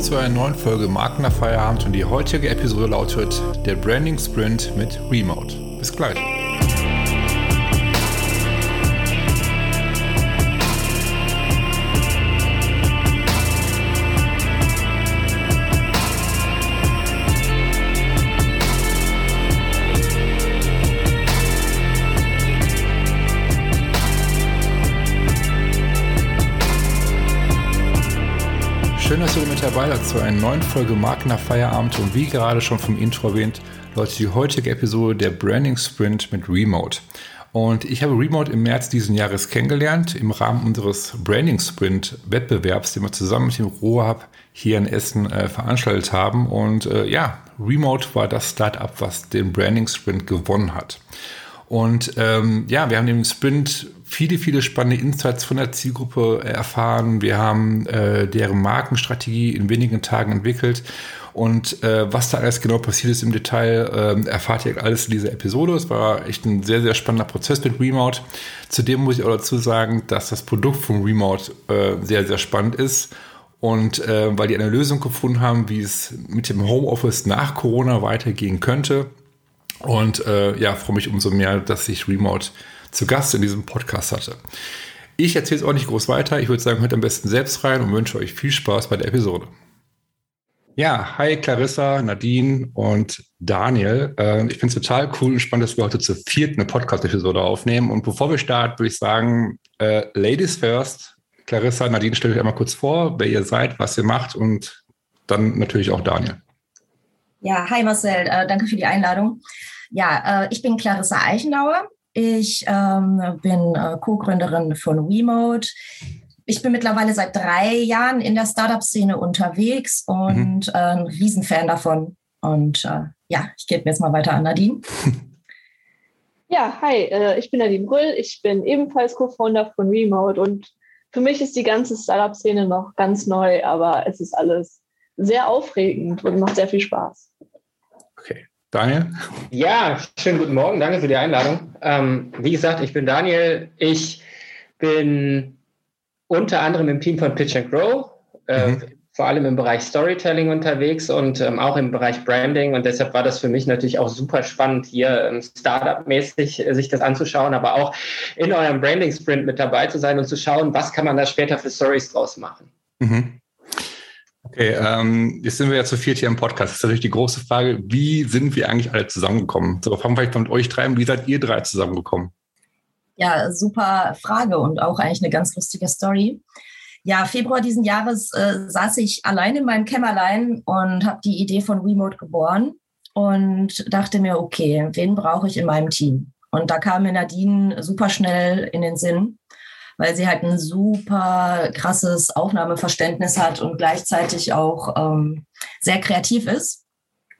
willkommen zu einer neuen Folge Marken nach Feierabend und die heutige Episode lautet der Branding Sprint mit Remote. Bis gleich. Schön, dass ihr mit dabei seid zu einer neuen Folge Marken nach Feierabend und wie gerade schon vom Intro erwähnt, läuft die heutige Episode der Branding Sprint mit Remote. Und ich habe Remote im März diesen Jahres kennengelernt im Rahmen unseres Branding Sprint Wettbewerbs, den wir zusammen mit dem RoHub hier in Essen äh, veranstaltet haben. Und äh, ja, Remote war das Startup, was den Branding Sprint gewonnen hat. Und ähm, ja, wir haben im Sprint viele, viele spannende Insights von der Zielgruppe erfahren. Wir haben äh, deren Markenstrategie in wenigen Tagen entwickelt. Und äh, was da alles genau passiert ist im Detail, äh, erfahrt ihr alles in dieser Episode. Es war echt ein sehr, sehr spannender Prozess mit Remote. Zudem muss ich auch dazu sagen, dass das Produkt von Remote äh, sehr, sehr spannend ist. Und äh, weil die eine Lösung gefunden haben, wie es mit dem Homeoffice nach Corona weitergehen könnte. Und äh, ja, freue mich umso mehr, dass ich Remote zu Gast in diesem Podcast hatte. Ich erzähle es auch nicht groß weiter. Ich würde sagen, hört am besten selbst rein und wünsche euch viel Spaß bei der Episode. Ja, hi Clarissa, Nadine und Daniel. Äh, ich finde es total cool und spannend, dass wir heute zur vierten Podcast-Episode aufnehmen. Und bevor wir starten, würde ich sagen, äh, Ladies first. Clarissa, Nadine, stellt euch einmal kurz vor, wer ihr seid, was ihr macht und dann natürlich auch Daniel. Ja, hi Marcel, äh, danke für die Einladung. Ja, äh, ich bin Clarissa Eichenauer. Ich ähm, bin äh, Co-Gründerin von Remote. Ich bin mittlerweile seit drei Jahren in der Startup-Szene unterwegs und mhm. äh, ein Riesenfan davon. Und äh, ja, ich gebe jetzt mal weiter an Nadine. Ja, hi, äh, ich bin Nadine Brüll. Ich bin ebenfalls Co-Founder von Remote und für mich ist die ganze Startup-Szene noch ganz neu, aber es ist alles sehr aufregend und macht sehr viel Spaß. Daniel? Ja, schönen guten Morgen. Danke für die Einladung. Ähm, wie gesagt, ich bin Daniel. Ich bin unter anderem im Team von Pitch and Grow, äh, mhm. vor allem im Bereich Storytelling unterwegs und ähm, auch im Bereich Branding. Und deshalb war das für mich natürlich auch super spannend, hier ähm, Startup-mäßig äh, sich das anzuschauen, aber auch in eurem Branding-Sprint mit dabei zu sein und zu schauen, was kann man da später für Stories draus machen. Mhm. Okay, ähm, jetzt sind wir ja zu viert hier im Podcast. Das ist natürlich die große Frage, wie sind wir eigentlich alle zusammengekommen? So, fangen wir vielleicht mit euch drei an. Wie seid ihr drei zusammengekommen? Ja, super Frage und auch eigentlich eine ganz lustige Story. Ja, Februar diesen Jahres äh, saß ich allein in meinem Kämmerlein und habe die Idee von Remote geboren und dachte mir, okay, wen brauche ich in meinem Team? Und da kam mir Nadine super schnell in den Sinn weil sie halt ein super krasses Aufnahmeverständnis hat und gleichzeitig auch ähm, sehr kreativ ist.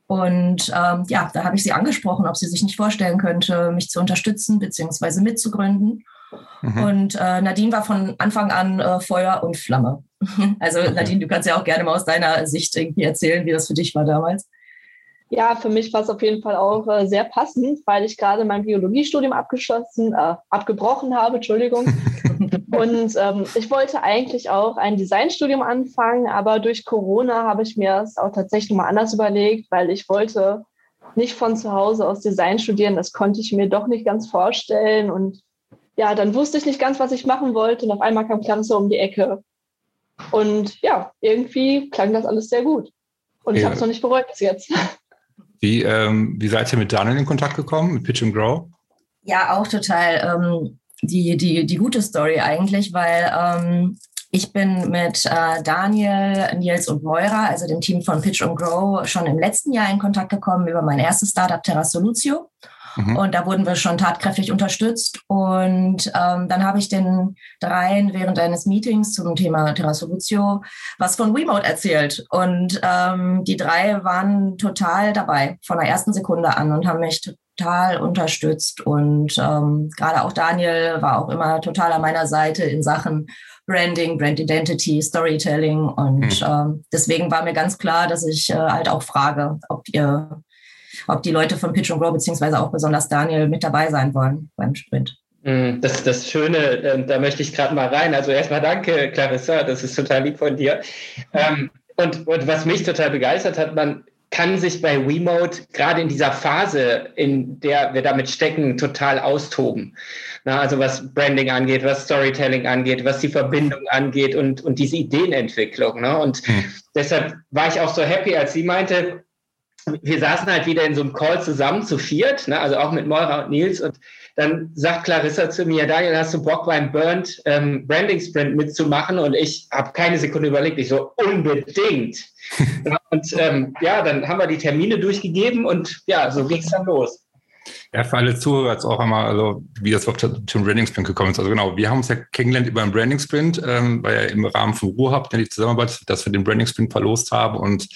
Und ähm, ja, da habe ich sie angesprochen, ob sie sich nicht vorstellen könnte, mich zu unterstützen bzw. mitzugründen. Mhm. Und äh, Nadine war von Anfang an äh, Feuer und Flamme. Also. Nadine, du kannst ja auch gerne mal aus deiner Sicht irgendwie erzählen, wie das für dich war damals. Ja, für mich war es auf jeden Fall auch äh, sehr passend, weil ich gerade mein Biologiestudium abgeschlossen, äh, abgebrochen habe, Entschuldigung. und ähm, ich wollte eigentlich auch ein Designstudium anfangen, aber durch Corona habe ich mir es auch tatsächlich mal anders überlegt, weil ich wollte nicht von zu Hause aus Design studieren. Das konnte ich mir doch nicht ganz vorstellen. Und ja, dann wusste ich nicht ganz, was ich machen wollte. Und auf einmal kam Clarissa um die Ecke. Und ja, irgendwie klang das alles sehr gut. Und ja. ich habe es noch nicht bereut bis jetzt. Wie, ähm, wie seid ihr mit Daniel in Kontakt gekommen, mit Pitch and Grow? Ja, auch total ähm, die, die, die gute Story eigentlich, weil ähm, ich bin mit äh, Daniel, Nils und Moira, also dem Team von Pitch and Grow, schon im letzten Jahr in Kontakt gekommen über mein erstes Startup Terra Solutio. Mhm. Und da wurden wir schon tatkräftig unterstützt. Und ähm, dann habe ich den dreien während eines Meetings zum Thema Terra Solutio was von Remote erzählt. Und ähm, die drei waren total dabei von der ersten Sekunde an und haben mich total unterstützt. Und ähm, gerade auch Daniel war auch immer total an meiner Seite in Sachen Branding, Brand Identity, Storytelling. Und mhm. ähm, deswegen war mir ganz klar, dass ich äh, halt auch frage, ob ihr ob die Leute von Pitch and Grow beziehungsweise auch besonders Daniel mit dabei sein wollen beim Sprint. Mm, das, das Schöne, ähm, da möchte ich gerade mal rein. Also erstmal danke, Clarissa, das ist total lieb von dir. Ähm, und, und was mich total begeistert hat, man kann sich bei Remote gerade in dieser Phase, in der wir damit stecken, total austoben. Na, also was Branding angeht, was Storytelling angeht, was die Verbindung angeht und, und diese Ideenentwicklung. Ne? Und hm. deshalb war ich auch so happy, als sie meinte, wir saßen halt wieder in so einem Call zusammen zu viert, ne? also auch mit Moira und Nils und dann sagt Clarissa zu mir, Daniel, hast du Bock beim Burnt ähm, Branding Sprint mitzumachen? Und ich habe keine Sekunde überlegt, ich so unbedingt. und ähm, ja, dann haben wir die Termine durchgegeben und ja, so ging es dann los. Ja, für alle Zuhörer jetzt auch einmal, also wie das auf zum Branding Sprint gekommen ist. Also genau, wir haben uns ja kennengelernt über einen Branding Sprint, ähm, weil ja im Rahmen von Ruhrhub, die Zusammenarbeit, dass wir den Branding Sprint verlost haben und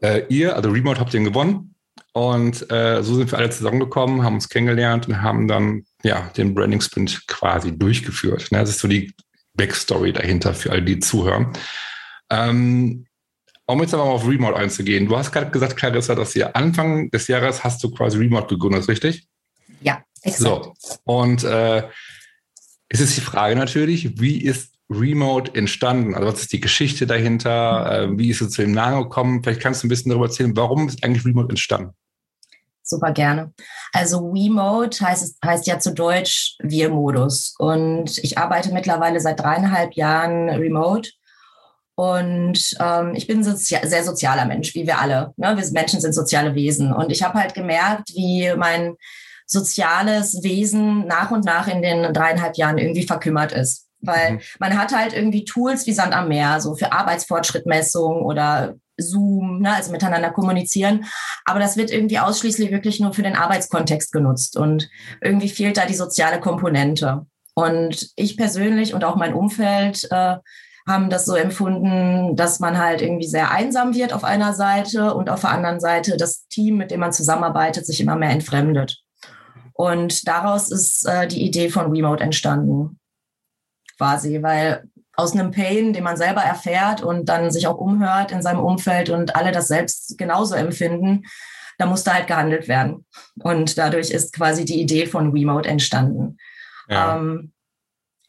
äh, ihr, also Remote, habt den gewonnen. Und äh, so sind wir alle zusammengekommen, haben uns kennengelernt und haben dann ja den Branding Sprint quasi durchgeführt. Ne? Das ist so die Backstory dahinter für alle, die zuhören. Ähm, um jetzt aber mal auf Remote einzugehen. Du hast gerade gesagt, Clarissa, dass ihr Anfang des Jahres hast du quasi Remote gegründet, richtig? Ja, exakt. So, und äh, es ist die Frage natürlich, wie ist Remote entstanden? Also was ist die Geschichte dahinter? Äh, wie ist es zu dem Namen gekommen? Vielleicht kannst du ein bisschen darüber erzählen, warum ist eigentlich Remote entstanden? Super gerne. Also WeMode heißt, heißt ja zu Deutsch Wir-Modus. Und ich arbeite mittlerweile seit dreieinhalb Jahren remote. Und ähm, ich bin ein sozi sehr sozialer Mensch, wie wir alle. Ne? Wir Menschen sind soziale Wesen. Und ich habe halt gemerkt, wie mein soziales Wesen nach und nach in den dreieinhalb Jahren irgendwie verkümmert ist. Weil mhm. man hat halt irgendwie Tools wie Sand am Meer, so für Arbeitsfortschrittmessung oder Zoom, ne, also miteinander kommunizieren. Aber das wird irgendwie ausschließlich wirklich nur für den Arbeitskontext genutzt. Und irgendwie fehlt da die soziale Komponente. Und ich persönlich und auch mein Umfeld äh, haben das so empfunden, dass man halt irgendwie sehr einsam wird auf einer Seite und auf der anderen Seite das Team, mit dem man zusammenarbeitet, sich immer mehr entfremdet. Und daraus ist äh, die Idee von Remote entstanden quasi, weil aus einem Pain, den man selber erfährt und dann sich auch umhört in seinem Umfeld und alle das selbst genauso empfinden, da musste halt gehandelt werden. Und dadurch ist quasi die Idee von Remote entstanden. Ja. Ähm,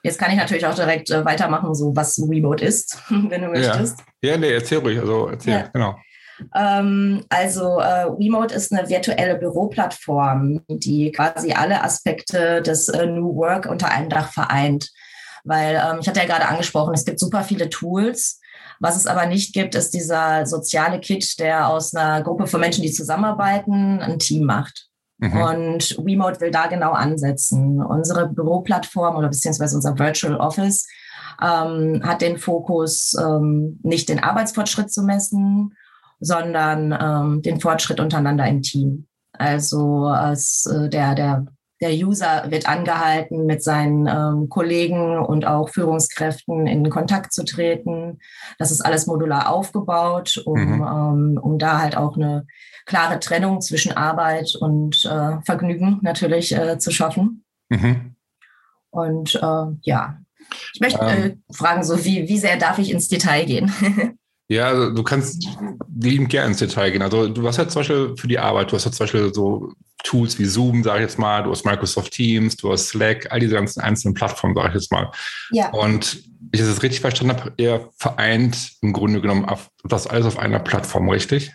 jetzt kann ich natürlich auch direkt äh, weitermachen, so was Remote ist, wenn du möchtest. Ja, ja nee, erzähl ruhig, also erzähl, ja. genau. Ähm, also äh, Remote ist eine virtuelle Büroplattform, die quasi alle Aspekte des äh, New Work unter einem Dach vereint. Weil ähm, ich hatte ja gerade angesprochen, es gibt super viele Tools. Was es aber nicht gibt, ist dieser soziale Kit, der aus einer Gruppe von Menschen, die zusammenarbeiten, ein Team macht. Mhm. Und Remote will da genau ansetzen. Unsere Büroplattform oder beziehungsweise unser Virtual Office ähm, hat den Fokus, ähm, nicht den Arbeitsfortschritt zu messen, sondern ähm, den Fortschritt untereinander im Team. Also als äh, der, der der User wird angehalten, mit seinen ähm, Kollegen und auch Führungskräften in Kontakt zu treten. Das ist alles modular aufgebaut, um, mhm. ähm, um da halt auch eine klare Trennung zwischen Arbeit und äh, Vergnügen natürlich äh, zu schaffen. Mhm. Und äh, ja, ich möchte äh, ähm, fragen, so wie, wie sehr darf ich ins Detail gehen? Ja, also du kannst liebend gerne ins Detail gehen. Also du hast ja zum Beispiel für die Arbeit, du hast ja zum Beispiel so Tools wie Zoom, sage ich jetzt mal, du hast Microsoft Teams, du hast Slack, all diese ganzen einzelnen Plattformen, sage ich jetzt mal. Ja. Und ich es richtig verstanden habe, ihr vereint im Grunde genommen das alles auf einer Plattform, richtig?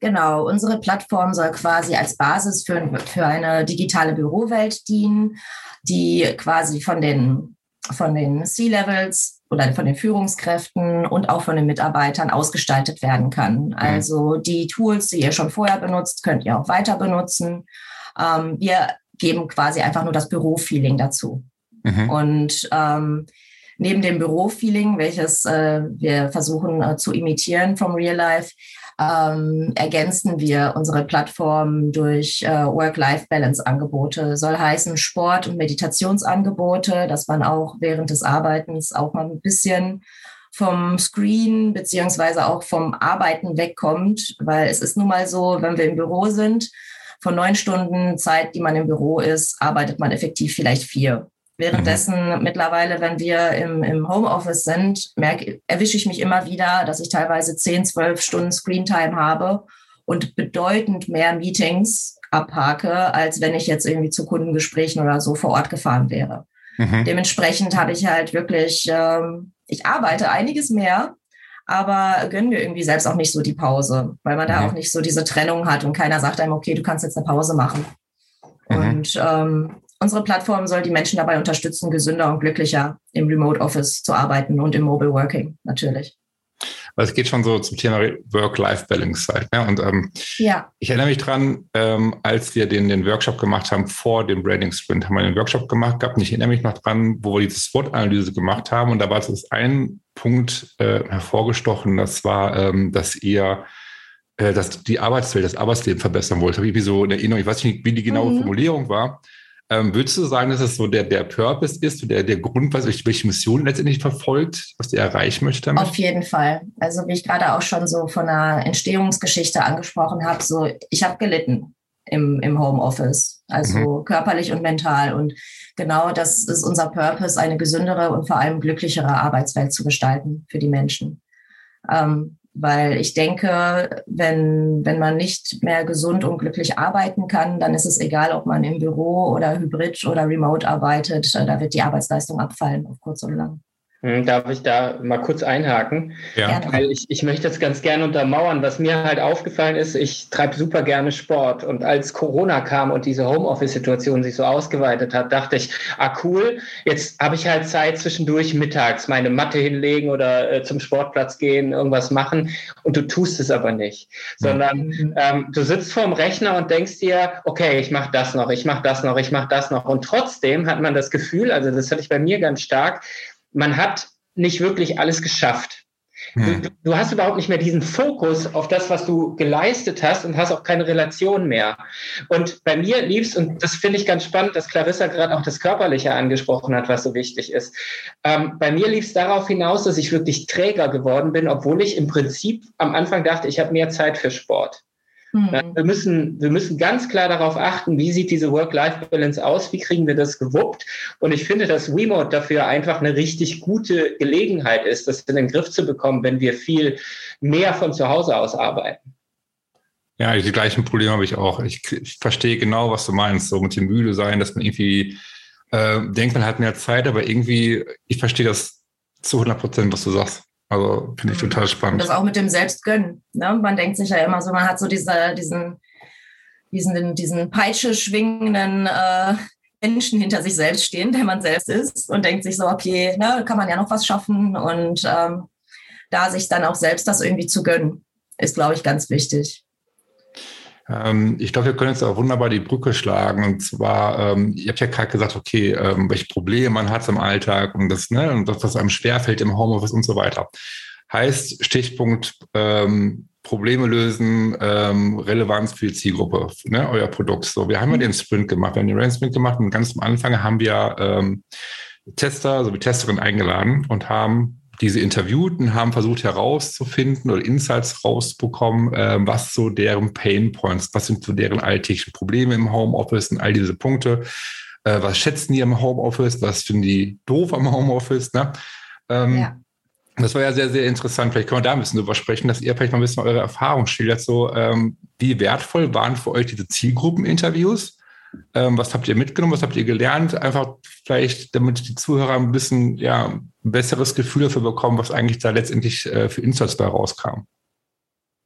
Genau, unsere Plattform soll quasi als Basis für, für eine digitale Bürowelt dienen, die quasi von den, von den C-Levels oder von den Führungskräften und auch von den Mitarbeitern ausgestaltet werden kann. Mhm. Also die Tools, die ihr schon vorher benutzt, könnt ihr auch weiter benutzen. Ähm, wir geben quasi einfach nur das Bürofeeling dazu. Mhm. Und ähm, neben dem Bürofeeling, welches äh, wir versuchen äh, zu imitieren vom Real Life, ähm, ergänzen wir unsere Plattform durch äh, Work-Life-Balance-Angebote. Soll heißen Sport- und Meditationsangebote, dass man auch während des Arbeitens auch mal ein bisschen vom Screen beziehungsweise auch vom Arbeiten wegkommt, weil es ist nun mal so, wenn wir im Büro sind, von neun Stunden Zeit, die man im Büro ist, arbeitet man effektiv vielleicht vier. Währenddessen mhm. mittlerweile, wenn wir im, im Homeoffice sind, merke, erwische ich mich immer wieder, dass ich teilweise 10, 12 Stunden Screentime habe und bedeutend mehr Meetings abhake, als wenn ich jetzt irgendwie zu Kundengesprächen oder so vor Ort gefahren wäre. Mhm. Dementsprechend habe ich halt wirklich, ähm, ich arbeite einiges mehr, aber gönnen wir irgendwie selbst auch nicht so die Pause, weil man mhm. da auch nicht so diese Trennung hat und keiner sagt einem, okay, du kannst jetzt eine Pause machen. Mhm. Und ähm, unsere Plattform soll die Menschen dabei unterstützen, gesünder und glücklicher im Remote Office zu arbeiten und im Mobile Working natürlich. Weil es geht schon so zum Thema Work-Life-Balance halt. Ne? Und ähm, ja. ich erinnere mich dran, ähm, als wir den, den Workshop gemacht haben vor dem Branding Sprint, haben wir einen Workshop gemacht gehabt und ich erinnere mich noch dran, wo wir diese SWOT-Analyse gemacht haben und da war es ein Punkt äh, hervorgestochen, das war, ähm, dass ihr äh, dass die Arbeitswelt, das Arbeitsleben verbessern wollte. Habe ich wie so eine Erinnerung, ich weiß nicht, wie die genaue mhm. Formulierung war, ähm, würdest du sagen, dass es so der, der Purpose ist, der, der Grund, was, welche Mission letztendlich verfolgt, was ihr erreichen möchtet damit? Auf jeden Fall. Also wie ich gerade auch schon so von einer Entstehungsgeschichte angesprochen habe, so ich habe gelitten im, im Homeoffice, also mhm. körperlich und mental. Und genau das ist unser Purpose, eine gesündere und vor allem glücklichere Arbeitswelt zu gestalten für die Menschen. Ähm, weil ich denke, wenn, wenn man nicht mehr gesund und glücklich arbeiten kann, dann ist es egal, ob man im Büro oder hybrid oder remote arbeitet. Da wird die Arbeitsleistung abfallen, auf kurz oder lang. Hm, darf ich da mal kurz einhaken? Ja. Weil ich, ich möchte das ganz gerne untermauern. Was mir halt aufgefallen ist, ich treibe super gerne Sport. Und als Corona kam und diese Homeoffice-Situation sich so ausgeweitet hat, dachte ich, ah cool, jetzt habe ich halt Zeit zwischendurch mittags meine Matte hinlegen oder äh, zum Sportplatz gehen, irgendwas machen. Und du tust es aber nicht. Sondern mhm. ähm, du sitzt vorm Rechner und denkst dir, okay, ich mache das noch, ich mache das noch, ich mache das noch. Und trotzdem hat man das Gefühl, also das hatte ich bei mir ganz stark, man hat nicht wirklich alles geschafft. Hm. Du, du, hast überhaupt nicht mehr diesen Fokus auf das, was du geleistet hast und hast auch keine Relation mehr. Und bei mir lief's, und das finde ich ganz spannend, dass Clarissa gerade auch das Körperliche angesprochen hat, was so wichtig ist. Ähm, bei mir lief es darauf hinaus, dass ich wirklich träger geworden bin, obwohl ich im Prinzip am Anfang dachte, ich habe mehr Zeit für Sport. Mhm. Wir, müssen, wir müssen ganz klar darauf achten, wie sieht diese Work-Life-Balance aus, wie kriegen wir das gewuppt. Und ich finde, dass Remote dafür einfach eine richtig gute Gelegenheit ist, das in den Griff zu bekommen, wenn wir viel mehr von zu Hause aus arbeiten. Ja, die gleichen Probleme habe ich auch. Ich, ich verstehe genau, was du meinst, so mit dem müde sein, dass man irgendwie äh, denkt, man hat mehr Zeit, aber irgendwie, ich verstehe das zu 100 Prozent, was du sagst. Also finde ich mhm. total spannend. Und das auch mit dem Selbstgönnen. Ne? Man denkt sich ja immer so, man hat so diese, diesen, diesen, diesen Peitsche schwingenden äh, Menschen hinter sich selbst stehen, der man selbst ist und denkt sich so, okay, ne, kann man ja noch was schaffen und ähm, da sich dann auch selbst das irgendwie zu gönnen, ist, glaube ich, ganz wichtig. Ähm, ich glaube, wir können jetzt auch wunderbar die Brücke schlagen. Und zwar, ähm, ihr habt ja gerade gesagt, okay, ähm, welche Probleme man hat im Alltag und das, ne, und das, was einem schwerfällt im Homeoffice und so weiter. Heißt, Stichpunkt ähm, Probleme lösen, ähm, Relevanz für die Zielgruppe, ne, euer Produkt. So, wir haben ja mhm. den Sprint gemacht, wir haben den Rain Sprint gemacht und ganz am Anfang haben wir ähm, Tester sowie Testerin eingeladen und haben diese Interviewten haben versucht herauszufinden oder Insights rauszubekommen, äh, was so deren Pain Points, was sind so deren alltäglichen Probleme im Homeoffice und all diese Punkte. Äh, was schätzen die im Homeoffice? Was finden die doof am Homeoffice? Ne? Ähm, ja. Das war ja sehr, sehr interessant. Vielleicht können wir da ein bisschen drüber sprechen, dass ihr vielleicht mal ein bisschen eure Erfahrung schildert. So, ähm, wie wertvoll waren für euch diese Zielgruppeninterviews? Ähm, was habt ihr mitgenommen? Was habt ihr gelernt? Einfach vielleicht, damit die Zuhörer ein bisschen ja, ein besseres Gefühl dafür bekommen, was eigentlich da letztendlich äh, für Insights bei rauskam.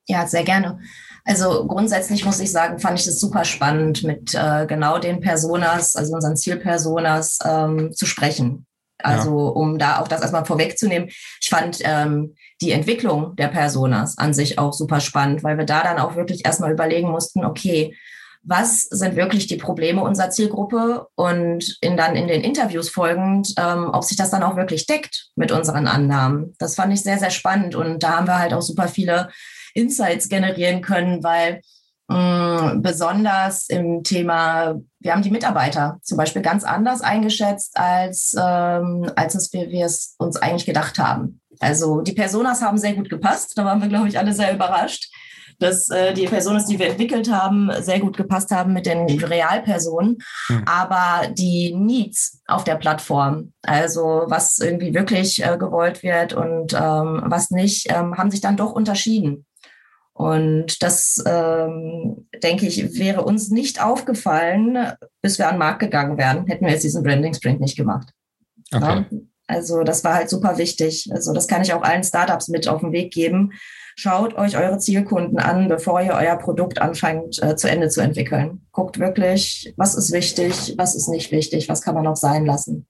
Ja, sehr gerne. Also grundsätzlich muss ich sagen, fand ich das super spannend, mit äh, genau den Personas, also unseren Zielpersonas, ähm, zu sprechen. Also ja. um da auch das erstmal vorwegzunehmen. Ich fand ähm, die Entwicklung der Personas an sich auch super spannend, weil wir da dann auch wirklich erstmal überlegen mussten, okay, was sind wirklich die Probleme unserer Zielgruppe und in, dann in den Interviews folgend, ähm, ob sich das dann auch wirklich deckt mit unseren Annahmen. Das fand ich sehr, sehr spannend und da haben wir halt auch super viele Insights generieren können, weil mh, mm, besonders im Thema, wir haben die Mitarbeiter zum Beispiel ganz anders eingeschätzt, als, ähm, als es wir, wir es uns eigentlich gedacht haben. Also die Personas haben sehr gut gepasst, da waren wir, glaube ich, alle sehr überrascht dass äh, die Personen, die wir entwickelt haben, sehr gut gepasst haben mit den Realpersonen. Mhm. Aber die Needs auf der Plattform, also was irgendwie wirklich äh, gewollt wird und ähm, was nicht, ähm, haben sich dann doch unterschieden. Und das, ähm, denke ich, wäre uns nicht aufgefallen, bis wir an den Markt gegangen wären, hätten wir jetzt diesen Branding Sprint nicht gemacht. Okay. Ja? Also das war halt super wichtig. Also das kann ich auch allen Startups mit auf den Weg geben. Schaut euch eure Zielkunden an, bevor ihr euer Produkt anfangt äh, zu Ende zu entwickeln. Guckt wirklich, was ist wichtig, was ist nicht wichtig, was kann man noch sein lassen.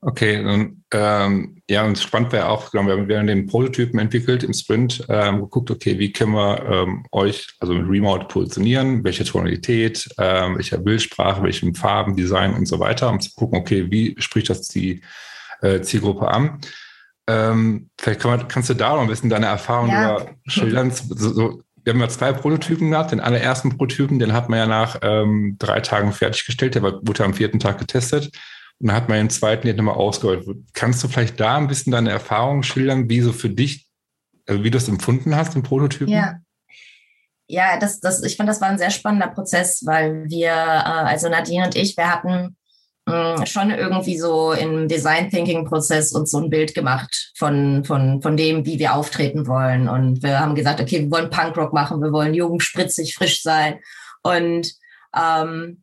Okay, dann, ähm, ja, und spannend wäre auch, genau, wir, haben den Prototypen entwickelt im Sprint, ähm, geguckt, okay, wie können wir ähm, euch, also mit Remote positionieren, welche Tonalität, ähm, welche Bildsprache, welche Farben, Design und so weiter, um zu gucken, okay, wie spricht das die äh, Zielgruppe an. Ähm, vielleicht kann man, kannst du da noch ein bisschen deine Erfahrung ja. über schildern. So, so, wir haben ja zwei Prototypen gehabt. Den allerersten Prototypen, den hat man ja nach ähm, drei Tagen fertiggestellt. Der wurde am vierten Tag getestet. Und dann hat man den zweiten jetzt nochmal ausgerollt. Kannst du vielleicht da ein bisschen deine Erfahrungen schildern, wie so für dich, also wie du es empfunden hast, den Prototypen? Ja. Ja, das, das, ich fand, das war ein sehr spannender Prozess, weil wir, äh, also Nadine und ich, wir hatten mh, mm, schon irgendwie so im Design Thinking Prozess uns so ein Bild gemacht von, von, von dem, wie wir auftreten wollen. Und wir haben gesagt, okay, wir wollen Punkrock machen, wir wollen jung, spritzig, frisch sein. Und ähm,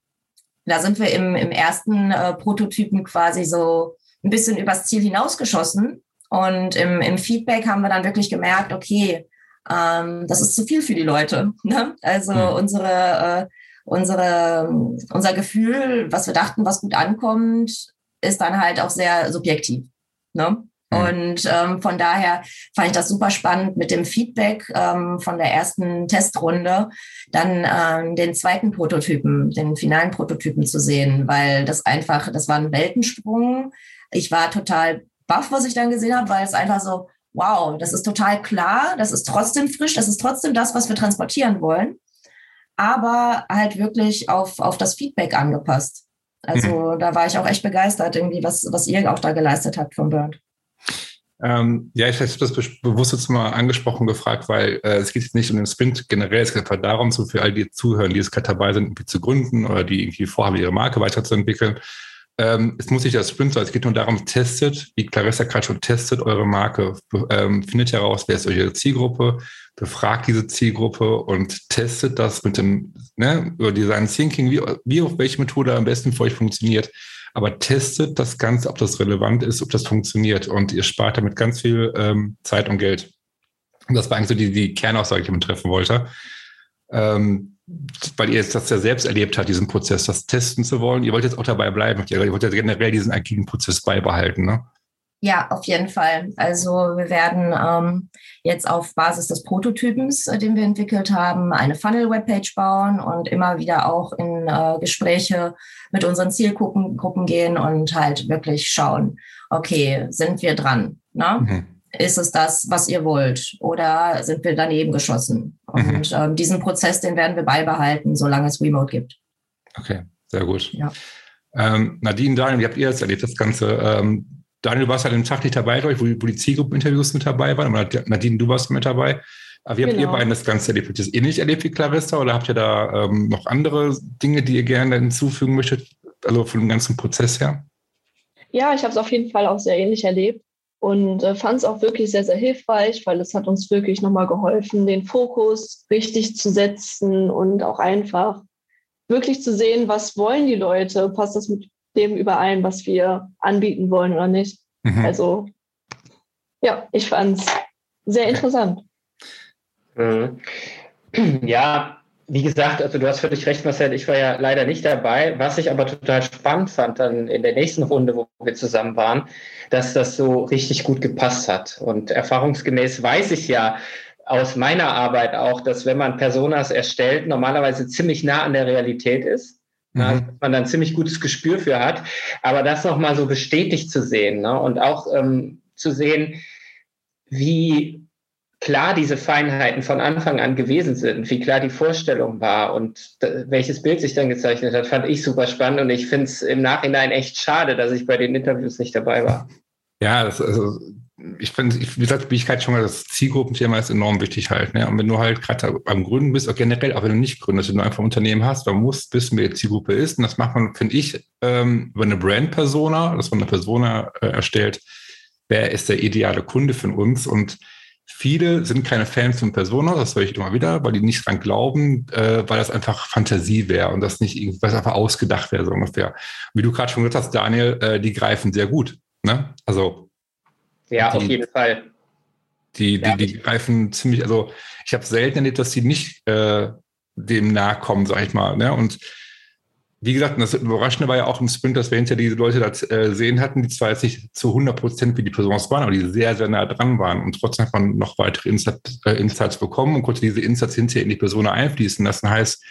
da sind wir im, im ersten äh, Prototypen quasi so ein bisschen übers Ziel hinausgeschossen. Und im, im Feedback haben wir dann wirklich gemerkt, okay, ähm, das ist zu viel für die Leute. Ne? Also mhm. unsere, äh, unsere, unser Gefühl, was wir dachten, was gut ankommt, ist dann halt auch sehr subjektiv. Ne? Mhm. Und ähm, von daher fand ich das super spannend mit dem Feedback ähm, von der ersten Testrunde, dann ähm, den zweiten Prototypen, den finalen Prototypen zu sehen, weil das einfach, das war ein Weltensprung. Ich war total baff, was ich dann gesehen habe, weil es einfach so, wow, das ist total klar, das ist trotzdem frisch, das ist trotzdem das, was wir transportieren wollen, aber halt wirklich auf, auf das Feedback angepasst. Also mhm. da war ich auch echt begeistert, irgendwie, was, was ihr auch da geleistet habt vom Burnt. Ähm, ja, ich habe das bewusst jetzt mal angesprochen gefragt, weil äh, es geht jetzt nicht um den Sprint generell, es geht einfach darum, so für all die zuhören, die jetzt gerade dabei sind, irgendwie zu gründen oder die irgendwie vorhaben, ihre Marke weiterzuentwickeln. Ähm, es muss nicht der Sprint sein, es geht nur darum, testet, wie Clarissa gerade schon testet, eure Marke, ähm, findet heraus, wer ist eure Zielgruppe, befragt diese Zielgruppe und testet das mit dem, ne, über Design Thinking, wie, wie auf welche Methode am besten für euch funktioniert. Aber testet das Ganze, ob das relevant ist, ob das funktioniert. Und ihr spart damit ganz viel ähm, Zeit und Geld. Und das war eigentlich so die, die Kernaussage, die ich treffen wollte. Ähm, weil ihr jetzt das ja selbst erlebt habt, diesen Prozess, das testen zu wollen. Ihr wollt jetzt auch dabei bleiben. Ihr wollt ja generell diesen agilen Prozess beibehalten, ne? Ja, auf jeden Fall. Also wir werden ähm, jetzt auf Basis des Prototypens, äh, den wir entwickelt haben, eine Funnel-Webpage bauen und immer wieder auch in äh, Gespräche mit unseren Zielgruppen Gruppen gehen und halt wirklich schauen, okay, sind wir dran? Ne? Mhm. Ist es das, was ihr wollt? Oder sind wir daneben geschossen? Mhm. Und ähm, diesen Prozess, den werden wir beibehalten, solange es Remote gibt. Okay, sehr gut. Ja. Ähm, Nadine, Daniel, wie habt ihr jetzt erlebt, das Ganze? Ähm, Daniel, du warst halt den Tag nicht dabei, glaube ich, wo, wo die Zielgruppeninterviews mit dabei waren. Aber Nadine, du warst mit dabei. Aber wie habt genau. ihr beiden das Ganze erlebt? Habt ihr das ähnlich erlebt wie Clarissa oder habt ihr da ähm, noch andere Dinge, die ihr gerne hinzufügen möchtet, also von dem ganzen Prozess her? Ja, ich habe es auf jeden Fall auch sehr ähnlich erlebt und äh, fand es auch wirklich sehr, sehr hilfreich, weil es hat uns wirklich nochmal geholfen, den Fokus richtig zu setzen und auch einfach wirklich zu sehen, was wollen die Leute, passt das mit dem überein, was wir anbieten wollen oder nicht. Mhm. Also ja, ich fand es sehr interessant. Mhm. Ja, wie gesagt, also du hast völlig recht, Marcel, ich war ja leider nicht dabei. Was ich aber total spannend fand dann in der nächsten Runde, wo wir zusammen waren, dass das so richtig gut gepasst hat. Und erfahrungsgemäß weiß ich ja aus meiner Arbeit auch, dass wenn man Personas erstellt, normalerweise ziemlich nah an der Realität ist mhm. dass man dann ziemlich gutes Gespür für hat. Aber das nochmal so bestätigt zu sehen ne? und auch ähm, zu sehen, wie klar diese Feinheiten von Anfang an gewesen sind, wie klar die Vorstellung war und welches Bild sich dann gezeichnet hat, fand ich super spannend und ich finde es im Nachhinein echt schade, dass ich bei den Interviews nicht dabei war. Ja, das, also, ich finde, wie gesagt, wie ich gerade schon mal, das Zielgruppenthema ist enorm wichtig halt. Ne? Und wenn du halt gerade am Gründen bist, auch generell, auch wenn du nicht gründest, wenn du einfach ein Unternehmen hast, dann musst wissen, wer die Zielgruppe ist. Und das macht man, finde ich, ähm, über eine Brand-Persona, dass man eine Persona äh, erstellt, wer ist der ideale Kunde von uns. Und viele sind keine Fans von Persona, das höre ich immer wieder, weil die nicht dran glauben, äh, weil das einfach Fantasie wäre und das nicht, es einfach ausgedacht wäre, so ungefähr. Wie du gerade schon gesagt hast, Daniel, äh, die greifen sehr gut Ne? Also. Ja, die, auf jeden Fall. Die, die, ja. die greifen ziemlich, also ich habe selten erlebt, dass die nicht äh, dem nahe kommen, sag ich mal. Ne? Und wie gesagt, das Überraschende war ja auch im Sprint, dass wir hinterher diese Leute da äh, sehen hatten, die zwar jetzt nicht zu 100 Prozent wie die Personen waren, aber die sehr, sehr nah dran waren. Und trotzdem hat man noch weitere Insights, äh, bekommen und konnte diese Insights hinterher in die Person einfließen lassen. Heißt,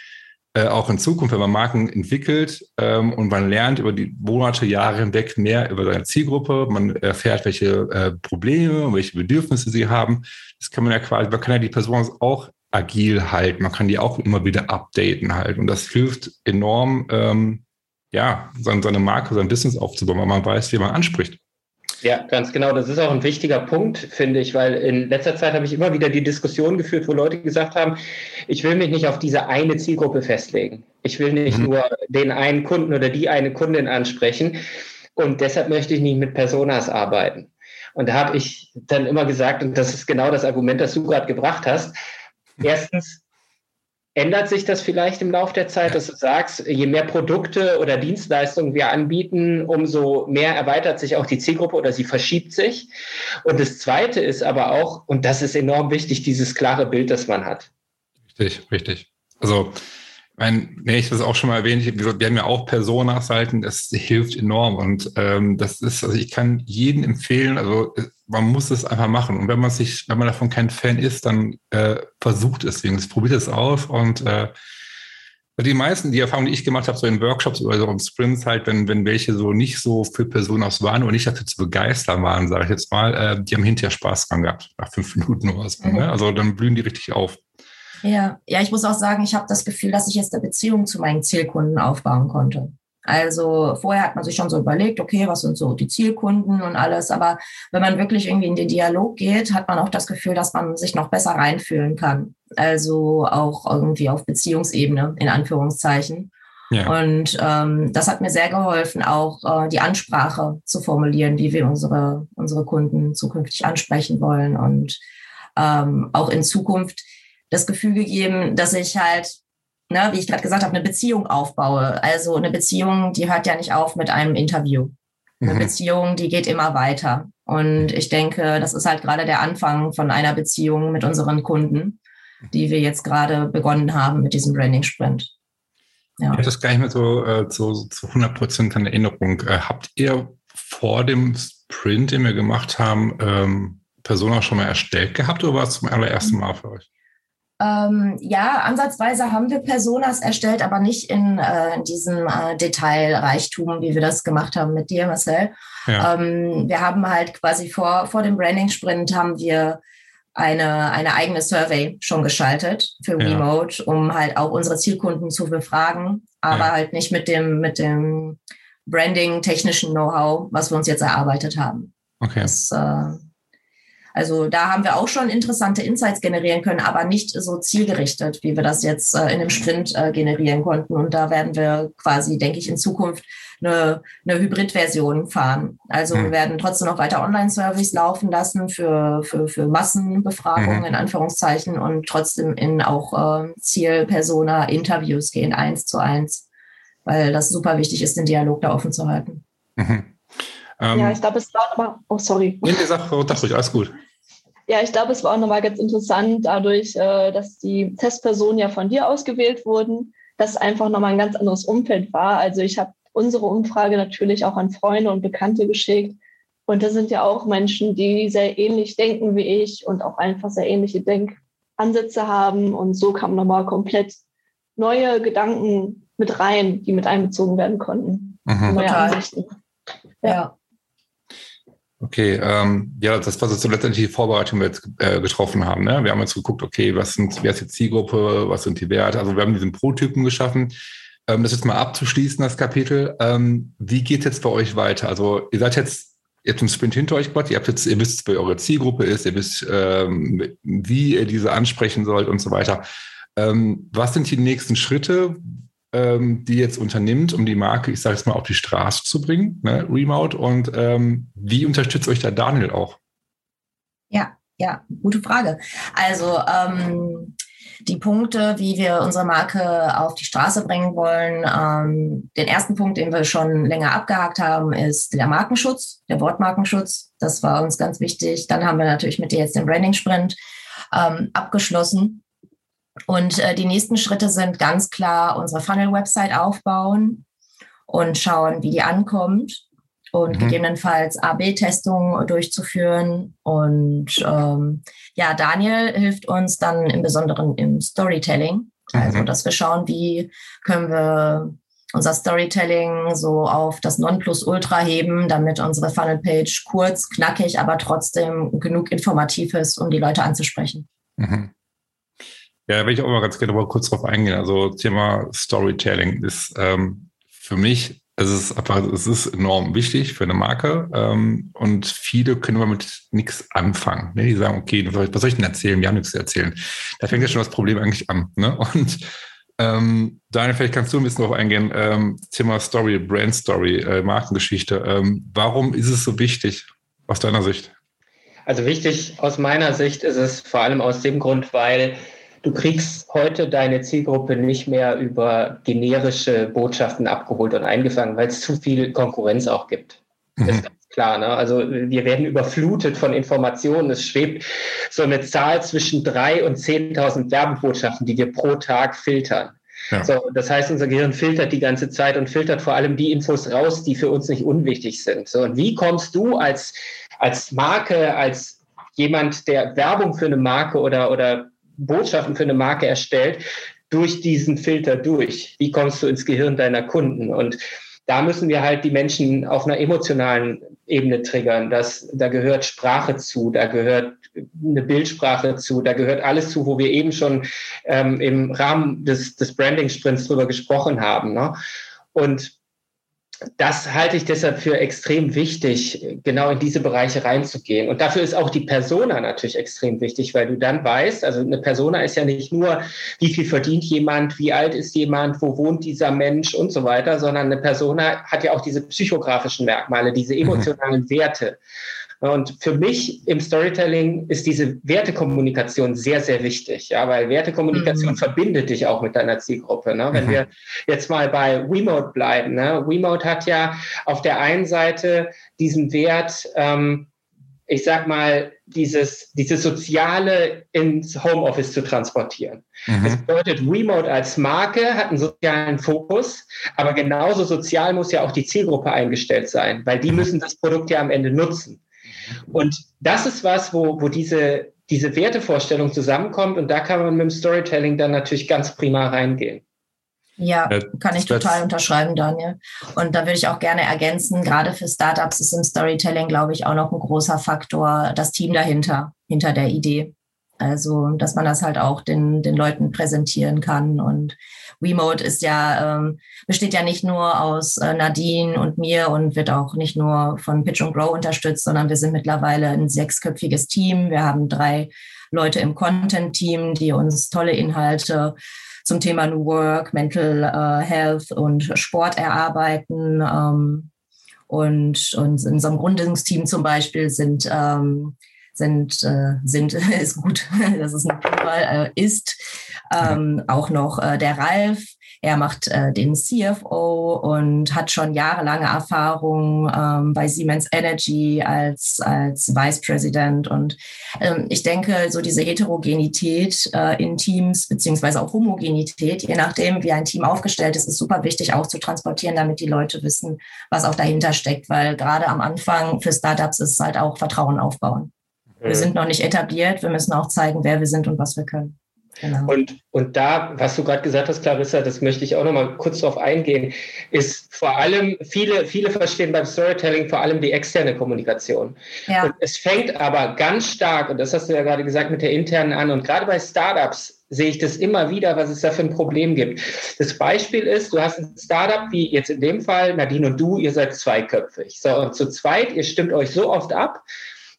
äh, auch in Zukunft, wenn man Marken entwickelt ähm, und man lernt über die Monate, Jahre hinweg mehr über seine Zielgruppe, man erfährt, welche Probleme und welche Bedürfnisse sie haben. Das kann man ja quasi, man kann ja die Person auch agil halten, man kann die auch immer wieder updaten halt und das hilft enorm, ähm, ja, seine, seine Marke, sein Business aufzubauen, weil man weiß, wie man anspricht. Ja, ganz genau. Das ist auch ein wichtiger Punkt, finde ich, weil in letzter Zeit habe ich immer wieder die Diskussion geführt, wo Leute gesagt haben, ich will mich nicht auf diese eine Zielgruppe festlegen. Ich will nicht mhm. nur den einen Kunden oder die eine Kundin ansprechen. Und deshalb möchte ich nicht mit Personas arbeiten. Und da habe ich dann immer gesagt, und das ist genau das Argument, das du gerade gebracht hast. Erstens, Ändert sich das vielleicht im Laufe der Zeit, dass du sagst, je mehr Produkte oder Dienstleistungen wir anbieten, umso mehr erweitert sich auch die Zielgruppe oder sie verschiebt sich? Und das Zweite ist aber auch, und das ist enorm wichtig, dieses klare Bild, das man hat. Richtig, richtig. Also mein, nee, ich das auch schon mal erwähnt, ich, wir haben ja auch Personas-Seiten, das hilft enorm. Und ähm, das ist, also ich kann jeden empfehlen, also man muss es einfach machen. Und wenn man sich, wenn man davon kein Fan ist, dann äh, versucht es wenigstens, probiert es aus. Und äh, die meisten, die Erfahrungen, die ich gemacht habe, so in Workshops oder so in Sprints halt, wenn, wenn welche so nicht so für Personas waren und nicht dafür zu begeistern waren, sage ich jetzt mal, äh, die haben hinterher Spaß dran gehabt, nach fünf Minuten oder so. Mhm. Ne? Also dann blühen die richtig auf. Ja, ja, ich muss auch sagen, ich habe das Gefühl, dass ich jetzt eine Beziehung zu meinen Zielkunden aufbauen konnte. Also vorher hat man sich schon so überlegt, okay, was sind so die Zielkunden und alles. Aber wenn man wirklich irgendwie in den Dialog geht, hat man auch das Gefühl, dass man sich noch besser reinfühlen kann. Also auch irgendwie auf Beziehungsebene, in Anführungszeichen. Ja. Und ähm, das hat mir sehr geholfen, auch äh, die Ansprache zu formulieren, wie wir unsere, unsere Kunden zukünftig ansprechen wollen und ähm, auch in Zukunft das Gefühl gegeben, dass ich halt, ne, wie ich gerade gesagt habe, eine Beziehung aufbaue. Also eine Beziehung, die hört ja nicht auf mit einem Interview. Eine mhm. Beziehung, die geht immer weiter. Und ich denke, das ist halt gerade der Anfang von einer Beziehung mit unseren Kunden, die wir jetzt gerade begonnen haben mit diesem Branding Sprint. Ja. Ich habe das gar nicht mehr so äh, zu, zu 100 Prozent in Erinnerung. Äh, habt ihr vor dem Sprint, den wir gemacht haben, ähm, Persona schon mal erstellt gehabt oder war es zum allerersten Mal für euch? Ähm, ja, ansatzweise haben wir Personas erstellt, aber nicht in, äh, in diesem äh, Detailreichtum, wie wir das gemacht haben mit dir, Marcel. Ja. Ähm, wir haben halt quasi vor, vor dem Branding-Sprint haben wir eine, eine eigene Survey schon geschaltet für ja. Remote, um halt auch unsere Zielkunden zu befragen, aber ja. halt nicht mit dem, mit dem Branding-technischen Know-how, was wir uns jetzt erarbeitet haben. Okay. Das, äh, also da haben wir auch schon interessante Insights generieren können, aber nicht so zielgerichtet, wie wir das jetzt äh, in einem Sprint äh, generieren konnten. Und da werden wir quasi, denke ich, in Zukunft eine, eine Hybrid-Version fahren. Also mhm. wir werden trotzdem noch weiter Online-Service laufen lassen für, für, für Massenbefragungen mhm. in Anführungszeichen und trotzdem in auch äh, Zielpersona-Interviews gehen, eins zu eins, weil das super wichtig ist, den Dialog da offen zu halten. Mhm. Ähm, ja, ich glaube, es war nochmal, oh sorry. Nee, die Sache, oh, ruhig, alles gut. Ja, ich glaube, es war auch nochmal ganz interessant, dadurch, äh, dass die Testpersonen ja von dir ausgewählt wurden, dass einfach nochmal ein ganz anderes Umfeld war. Also ich habe unsere Umfrage natürlich auch an Freunde und Bekannte geschickt. Und das sind ja auch Menschen, die sehr ähnlich denken wie ich und auch einfach sehr ähnliche Denkansätze haben. Und so kamen nochmal komplett neue Gedanken mit rein, die mit einbezogen werden konnten. Mhm. Neue Total. Ansichten. Ja. ja. Okay, ähm, ja, das war so letztendlich die Vorbereitung, die wir jetzt äh, getroffen haben. Ne? Wir haben jetzt geguckt, okay, was sind, wer ist die Zielgruppe, was sind die Werte? Also wir haben diesen Pro-Typen geschaffen. Ähm, das jetzt mal abzuschließen, das Kapitel. Ähm, wie geht jetzt bei euch weiter? Also ihr seid jetzt jetzt im Sprint hinter euch gebracht, ihr habt jetzt, ihr wisst, wer eure Zielgruppe ist, ihr wisst, ähm, wie ihr diese ansprechen sollt und so weiter. Ähm, was sind die nächsten Schritte? Ähm, die jetzt unternimmt, um die Marke, ich sage es mal, auf die Straße zu bringen, ne, Remote. Und ähm, wie unterstützt euch da Daniel auch? Ja, ja, gute Frage. Also ähm, die Punkte, wie wir unsere Marke auf die Straße bringen wollen. Ähm, den ersten Punkt, den wir schon länger abgehakt haben, ist der Markenschutz, der Wortmarkenschutz. Das war uns ganz wichtig. Dann haben wir natürlich mit dir jetzt den Branding Sprint ähm, abgeschlossen. Und äh, die nächsten Schritte sind ganz klar unsere Funnel-Website aufbauen und schauen, wie die ankommt und mhm. gegebenenfalls AB-Testungen durchzuführen. Und ähm, ja, Daniel hilft uns dann im Besonderen im Storytelling. Also, mhm. dass wir schauen, wie können wir unser Storytelling so auf das Nonplusultra heben, damit unsere Funnel-Page kurz, knackig, aber trotzdem genug informativ ist, um die Leute anzusprechen. Mhm. Ja, will ich auch mal ganz gerne mal kurz drauf eingehen. Also Thema Storytelling ist ähm, für mich es ist einfach, es ist enorm wichtig für eine Marke ähm, und viele können damit nichts anfangen. Ne? Die sagen, okay, was soll ich denn erzählen? Wir haben nichts zu erzählen. Da fängt ja schon das Problem eigentlich an. Ne? Und ähm, Daniel, vielleicht kannst du ein bisschen darauf eingehen, ähm, Thema Story, Brand Story, äh, Markengeschichte. Ähm, warum ist es so wichtig aus deiner Sicht? Also wichtig aus meiner Sicht ist es vor allem aus dem Grund, weil Du kriegst heute deine Zielgruppe nicht mehr über generische Botschaften abgeholt und eingefangen, weil es zu viel Konkurrenz auch gibt. Mhm. Das ist ganz klar. Ne? Also wir werden überflutet von Informationen. Es schwebt so eine Zahl zwischen drei und 10.000 Werbebotschaften, die wir pro Tag filtern. Ja. So, das heißt, unser Gehirn filtert die ganze Zeit und filtert vor allem die Infos raus, die für uns nicht unwichtig sind. So, und wie kommst du als, als Marke, als jemand, der Werbung für eine Marke oder, oder Botschaften für eine Marke erstellt, durch diesen Filter durch. Wie kommst du ins Gehirn deiner Kunden? Und da müssen wir halt die Menschen auf einer emotionalen Ebene triggern. Das, da gehört Sprache zu, da gehört eine Bildsprache zu, da gehört alles zu, wo wir eben schon ähm, im Rahmen des, des Branding-Sprints drüber gesprochen haben. Ne? Und das halte ich deshalb für extrem wichtig, genau in diese Bereiche reinzugehen. Und dafür ist auch die Persona natürlich extrem wichtig, weil du dann weißt, also eine Persona ist ja nicht nur, wie viel verdient jemand, wie alt ist jemand, wo wohnt dieser Mensch und so weiter, sondern eine Persona hat ja auch diese psychografischen Merkmale, diese mhm. emotionalen Werte. Und für mich im Storytelling ist diese Wertekommunikation sehr, sehr wichtig, ja, weil Wertekommunikation mhm. verbindet dich auch mit deiner Zielgruppe. Ne? Wenn mhm. wir jetzt mal bei WeMode bleiben, ne? WeMode hat ja auf der einen Seite diesen Wert, ähm, ich sag mal, dieses, dieses Soziale ins Homeoffice zu transportieren. Mhm. Das bedeutet, Remote als Marke hat einen sozialen Fokus, aber genauso sozial muss ja auch die Zielgruppe eingestellt sein, weil die mhm. müssen das Produkt ja am Ende nutzen. Und das ist was, wo, wo diese, diese Wertevorstellung zusammenkommt und da kann man mit dem Storytelling dann natürlich ganz prima reingehen. Ja, kann ich total unterschreiben, Daniel. Und da würde ich auch gerne ergänzen, gerade für Startups ist im Storytelling, glaube ich, auch noch ein großer Faktor das Team dahinter, hinter der Idee. Also, dass man das halt auch den, den Leuten präsentieren kann. Und Remote ist ja, ähm, besteht ja nicht nur aus äh, Nadine und mir und wird auch nicht nur von Pitch and Grow unterstützt, sondern wir sind mittlerweile ein sechsköpfiges Team. Wir haben drei Leute im Content-Team, die uns tolle Inhalte zum Thema New Work, Mental äh, Health und Sport erarbeiten. Ähm, und, und in unserem Gründungsteam zum Beispiel sind ähm, sind, äh, sind ist gut, das ist ein Plural, äh, ist ähm, auch noch äh, der Ralf. Er macht äh, den CFO und hat schon jahrelange Erfahrung ähm, bei Siemens Energy als, als Vice President. Und ähm, ich denke, so diese Heterogenität in Teams, beziehungsweise auch Homogenität, je nachdem, wie ein Team aufgestellt ist, ist super wichtig auch zu transportieren, damit die Leute wissen, was auch dahinter steckt. Weil gerade am Anfang für Startups ist es halt auch Vertrauen aufbauen. Wir sind noch nicht etabliert. Wir müssen auch zeigen, wer wir sind und was wir können. Genau. Und, und da, was du gerade gesagt hast, Clarissa, das möchte ich auch noch mal kurz darauf eingehen, ist vor allem, viele, viele verstehen beim Storytelling vor allem die externe Kommunikation. Ja. Und es fängt aber ganz stark, und das hast du ja gerade gesagt, mit der internen an. Und gerade bei Startups sehe ich das immer wieder, was es da für ein Problem gibt. Das Beispiel ist, du hast ein Startup, wie jetzt in dem Fall, Nadine und du, ihr seid zweiköpfig. So, und zu zweit, ihr stimmt euch so oft ab,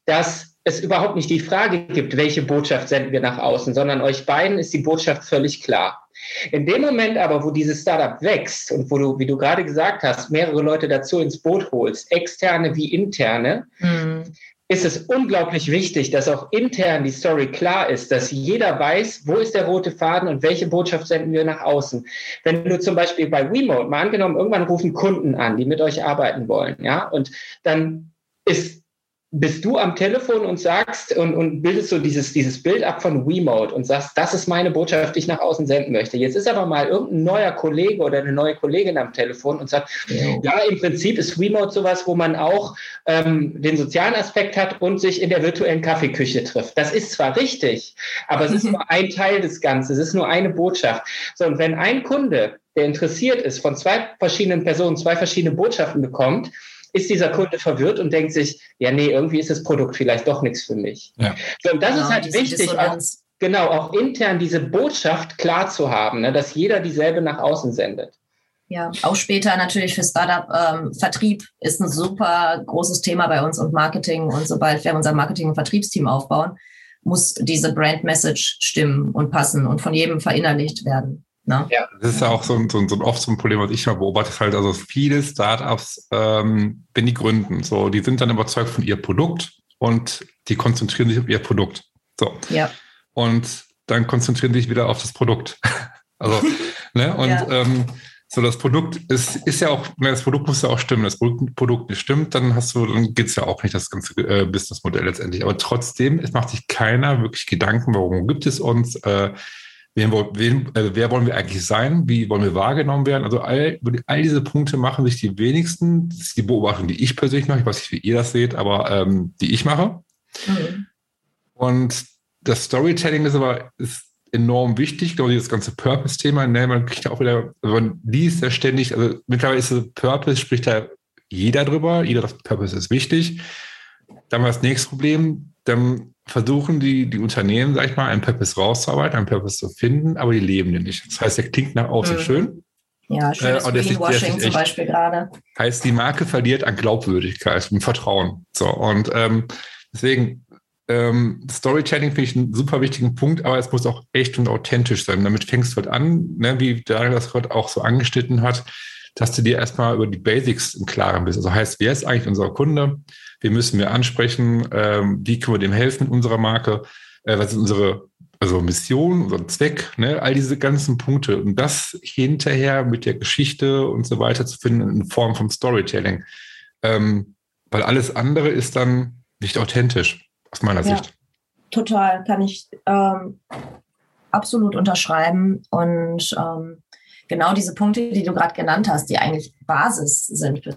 dass es überhaupt nicht die Frage gibt, welche Botschaft senden wir nach außen, sondern euch beiden ist die Botschaft völlig klar. In dem Moment aber, wo dieses Startup wächst und wo du, wie du gerade gesagt hast, mehrere Leute dazu ins Boot holst, externe wie interne, mhm. ist es unglaublich wichtig, dass auch intern die Story klar ist, dass jeder weiß, wo ist der rote Faden und welche Botschaft senden wir nach außen. Wenn du zum Beispiel bei Remote, mal angenommen, irgendwann rufen Kunden an, die mit euch arbeiten wollen, ja, und dann ist bist du am Telefon und sagst und, und bildest so dieses, dieses Bild ab von WeMode und sagst, das ist meine Botschaft, die ich nach außen senden möchte. Jetzt ist aber mal irgendein neuer Kollege oder eine neue Kollegin am Telefon und sagt, ja, ja im Prinzip ist WeMode sowas, wo man auch ähm, den sozialen Aspekt hat und sich in der virtuellen Kaffeeküche trifft. Das ist zwar richtig, aber es ist nur ein Teil des Ganzen, es ist nur eine Botschaft. So, und wenn ein Kunde, der interessiert ist, von zwei verschiedenen Personen zwei verschiedene Botschaften bekommt, ist dieser Kunde verwirrt und denkt sich, ja, nee, irgendwie ist das Produkt vielleicht doch nichts für mich. Ja. So, und das genau, ist halt wichtig, auch, genau, auch intern diese Botschaft klar zu haben, ne, dass jeder dieselbe nach außen sendet. Ja, auch später natürlich für Startup. Ähm, Vertrieb ist ein super großes Thema bei uns und Marketing. Und sobald wir unser Marketing- und Vertriebsteam aufbauen, muss diese Brand Message stimmen und passen und von jedem verinnerlicht werden. Ne? Ja. Das ist ja auch so, ein, so, ein, so ein oft so ein Problem, was ich mal beobachte, halt, also viele Startups, ähm, wenn die gründen, so, die sind dann überzeugt von ihr Produkt und die konzentrieren sich auf ihr Produkt. So. Ja. Und dann konzentrieren sich wieder auf das Produkt. also, ne, und ja. ähm, so das Produkt ist, ist ja auch, ne, das Produkt muss ja auch stimmen. Das Produkt nicht stimmt, dann hast du, dann geht's ja auch nicht das ganze äh, Businessmodell letztendlich. Aber trotzdem, es macht sich keiner wirklich Gedanken, warum gibt es uns, äh, Wen, wen, äh, wer wollen wir eigentlich sein? Wie wollen wir wahrgenommen werden? Also all, all diese Punkte machen sich die wenigsten. Das ist die Beobachtung, die ich persönlich mache. Ich weiß nicht, wie ihr das seht, aber ähm, die ich mache. Mhm. Und das Storytelling ist aber ist enorm wichtig, genau dieses ganze Purpose-Thema. Ne? Man kriegt auch wieder, also man liest ja ständig, also mittlerweile ist es Purpose, spricht da jeder drüber. Jeder sagt, Purpose ist wichtig. Dann war das nächste Problem, dann versuchen die, die Unternehmen, sag ich mal, einen Purpose rauszuarbeiten, einen Purpose zu finden, aber die leben den nicht. Das heißt, der klingt nach außen mhm. schön. Ja, schönes äh, Greenwashing zum Beispiel gerade. Heißt, die Marke verliert an Glaubwürdigkeit und Vertrauen. So, und ähm, deswegen, ähm, Storytelling finde ich einen super wichtigen Punkt, aber es muss auch echt und authentisch sein. Damit fängst du halt an, ne, wie Daniel das gerade auch so angeschnitten hat, dass du dir erstmal über die Basics im Klaren bist. Also heißt, wer ist eigentlich unser Kunde? Wen müssen wir ansprechen? Ähm, wie können wir dem helfen mit unserer Marke? Äh, was ist unsere also Mission, unser Zweck, ne? all diese ganzen Punkte und das hinterher mit der Geschichte und so weiter zu finden in Form von Storytelling. Ähm, weil alles andere ist dann nicht authentisch, aus meiner ja, Sicht. Total, kann ich ähm, absolut unterschreiben. Und ähm, genau diese Punkte, die du gerade genannt hast, die eigentlich Basis sind für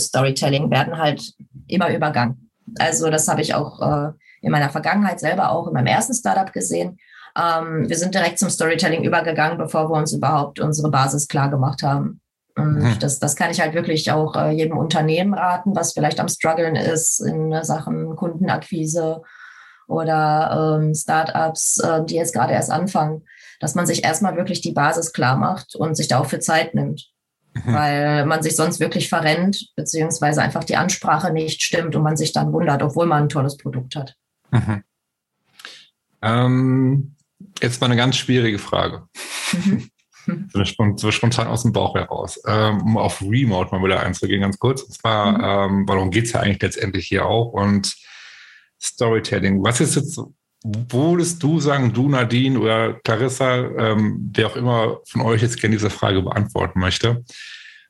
Storytelling, werden halt immer übergangen. Also das habe ich auch äh, in meiner Vergangenheit selber auch in meinem ersten Startup gesehen. Ähm, wir sind direkt zum Storytelling übergegangen, bevor wir uns überhaupt unsere Basis klar gemacht haben. Und mhm. das, das kann ich halt wirklich auch äh, jedem Unternehmen raten, was vielleicht am struggeln ist in Sachen Kundenakquise oder ähm, Startups, äh, die jetzt gerade erst anfangen dass man sich erstmal wirklich die Basis klar macht und sich da auch für Zeit nimmt. Mhm. Weil man sich sonst wirklich verrennt, beziehungsweise einfach die Ansprache nicht stimmt und man sich dann wundert, obwohl man ein tolles Produkt hat. Mhm. Ähm, jetzt mal eine ganz schwierige Frage. Mhm. So spontan aus dem Bauch heraus. Ähm, um auf Remote mal wieder einzugehen, ganz kurz. Und zwar, mhm. ähm, warum geht es ja eigentlich letztendlich hier auch? Und Storytelling. Was ist jetzt würdest du sagen, du Nadine oder Clarissa, ähm, wer auch immer von euch jetzt gerne diese Frage beantworten möchte,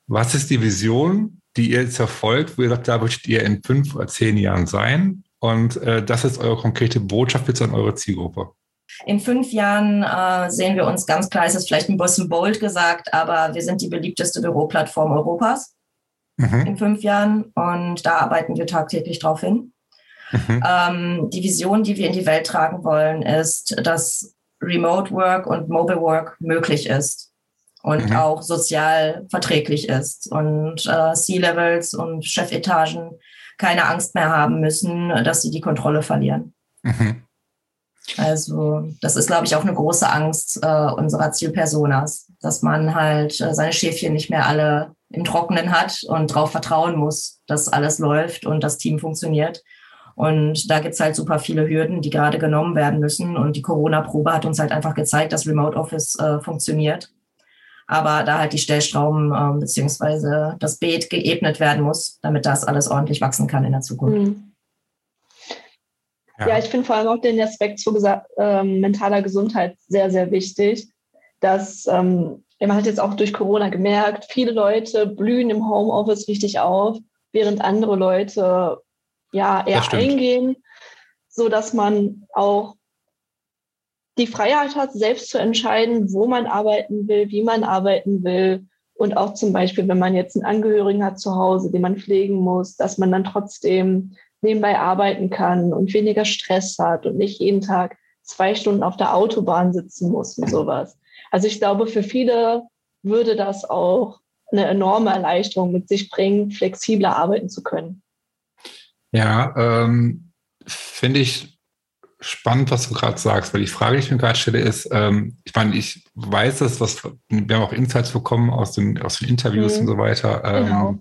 was ist die Vision, die ihr jetzt verfolgt, wo ihr sagt, da möchtet ihr in fünf oder zehn Jahren sein? Und äh, das ist eure konkrete Botschaft jetzt an eure Zielgruppe. In fünf Jahren äh, sehen wir uns ganz klar, es ist vielleicht ein bisschen bold gesagt, aber wir sind die beliebteste Büroplattform Europas mhm. in fünf Jahren und da arbeiten wir tagtäglich drauf hin. Mhm. Ähm, die Vision, die wir in die Welt tragen wollen, ist, dass Remote Work und Mobile Work möglich ist und mhm. auch sozial verträglich ist und äh, C-Levels und Chefetagen keine Angst mehr haben müssen, dass sie die Kontrolle verlieren. Mhm. Also das ist, glaube ich, auch eine große Angst äh, unserer Zielpersonas, dass man halt äh, seine Schäfchen nicht mehr alle im Trockenen hat und darauf vertrauen muss, dass alles läuft und das Team funktioniert, und da gibt's halt super viele Hürden, die gerade genommen werden müssen. Und die Corona-Probe hat uns halt einfach gezeigt, dass Remote Office äh, funktioniert. Aber da halt die Stellschrauben äh, beziehungsweise das Beet geebnet werden muss, damit das alles ordentlich wachsen kann in der Zukunft. Mhm. Ja, ja ich finde vor allem auch den Aspekt zu äh, mentaler Gesundheit sehr, sehr wichtig, dass ähm, man hat jetzt auch durch Corona gemerkt, viele Leute blühen im Homeoffice richtig auf, während andere Leute ja eher eingehen, so dass man auch die Freiheit hat, selbst zu entscheiden, wo man arbeiten will, wie man arbeiten will. Und auch zum Beispiel, wenn man jetzt einen Angehörigen hat zu Hause, den man pflegen muss, dass man dann trotzdem nebenbei arbeiten kann und weniger Stress hat und nicht jeden Tag zwei Stunden auf der Autobahn sitzen muss und sowas. Also ich glaube, für viele würde das auch eine enorme Erleichterung mit sich bringen, flexibler arbeiten zu können. Ja, ähm, finde ich spannend, was du gerade sagst, weil die Frage, die ich mir gerade stelle, ist, ähm, ich meine, ich weiß das, was wir haben auch Insights bekommen aus den, aus den Interviews mhm. und so weiter. Ähm, genau.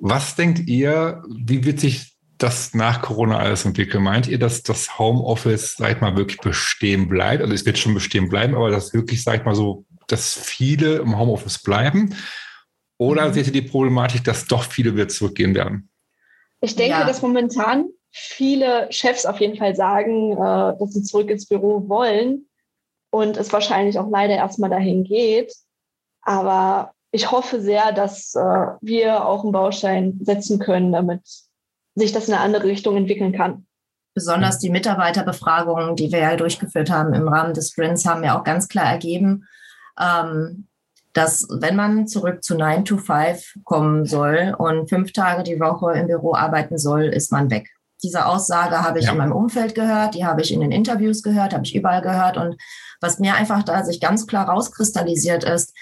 Was denkt ihr, wie wird sich das nach Corona alles entwickeln? Meint ihr, dass das Homeoffice, sag ich mal, wirklich bestehen bleibt? Also es wird schon bestehen bleiben, aber dass wirklich, sag ich mal so, dass viele im Homeoffice bleiben? Oder mhm. seht ihr die Problematik, dass doch viele wieder zurückgehen werden? Ich denke, ja. dass momentan viele Chefs auf jeden Fall sagen, äh, dass sie zurück ins Büro wollen und es wahrscheinlich auch leider erstmal dahin geht. Aber ich hoffe sehr, dass äh, wir auch einen Baustein setzen können, damit sich das in eine andere Richtung entwickeln kann. Besonders die Mitarbeiterbefragungen, die wir ja durchgeführt haben im Rahmen des Sprints, haben ja auch ganz klar ergeben, ähm, dass wenn man zurück zu 9 to 5 kommen soll und fünf Tage die Woche im Büro arbeiten soll, ist man weg. Diese Aussage habe ich ja. in meinem Umfeld gehört, die habe ich in den Interviews gehört, habe ich überall gehört. Und was mir einfach da sich ganz klar rauskristallisiert ist,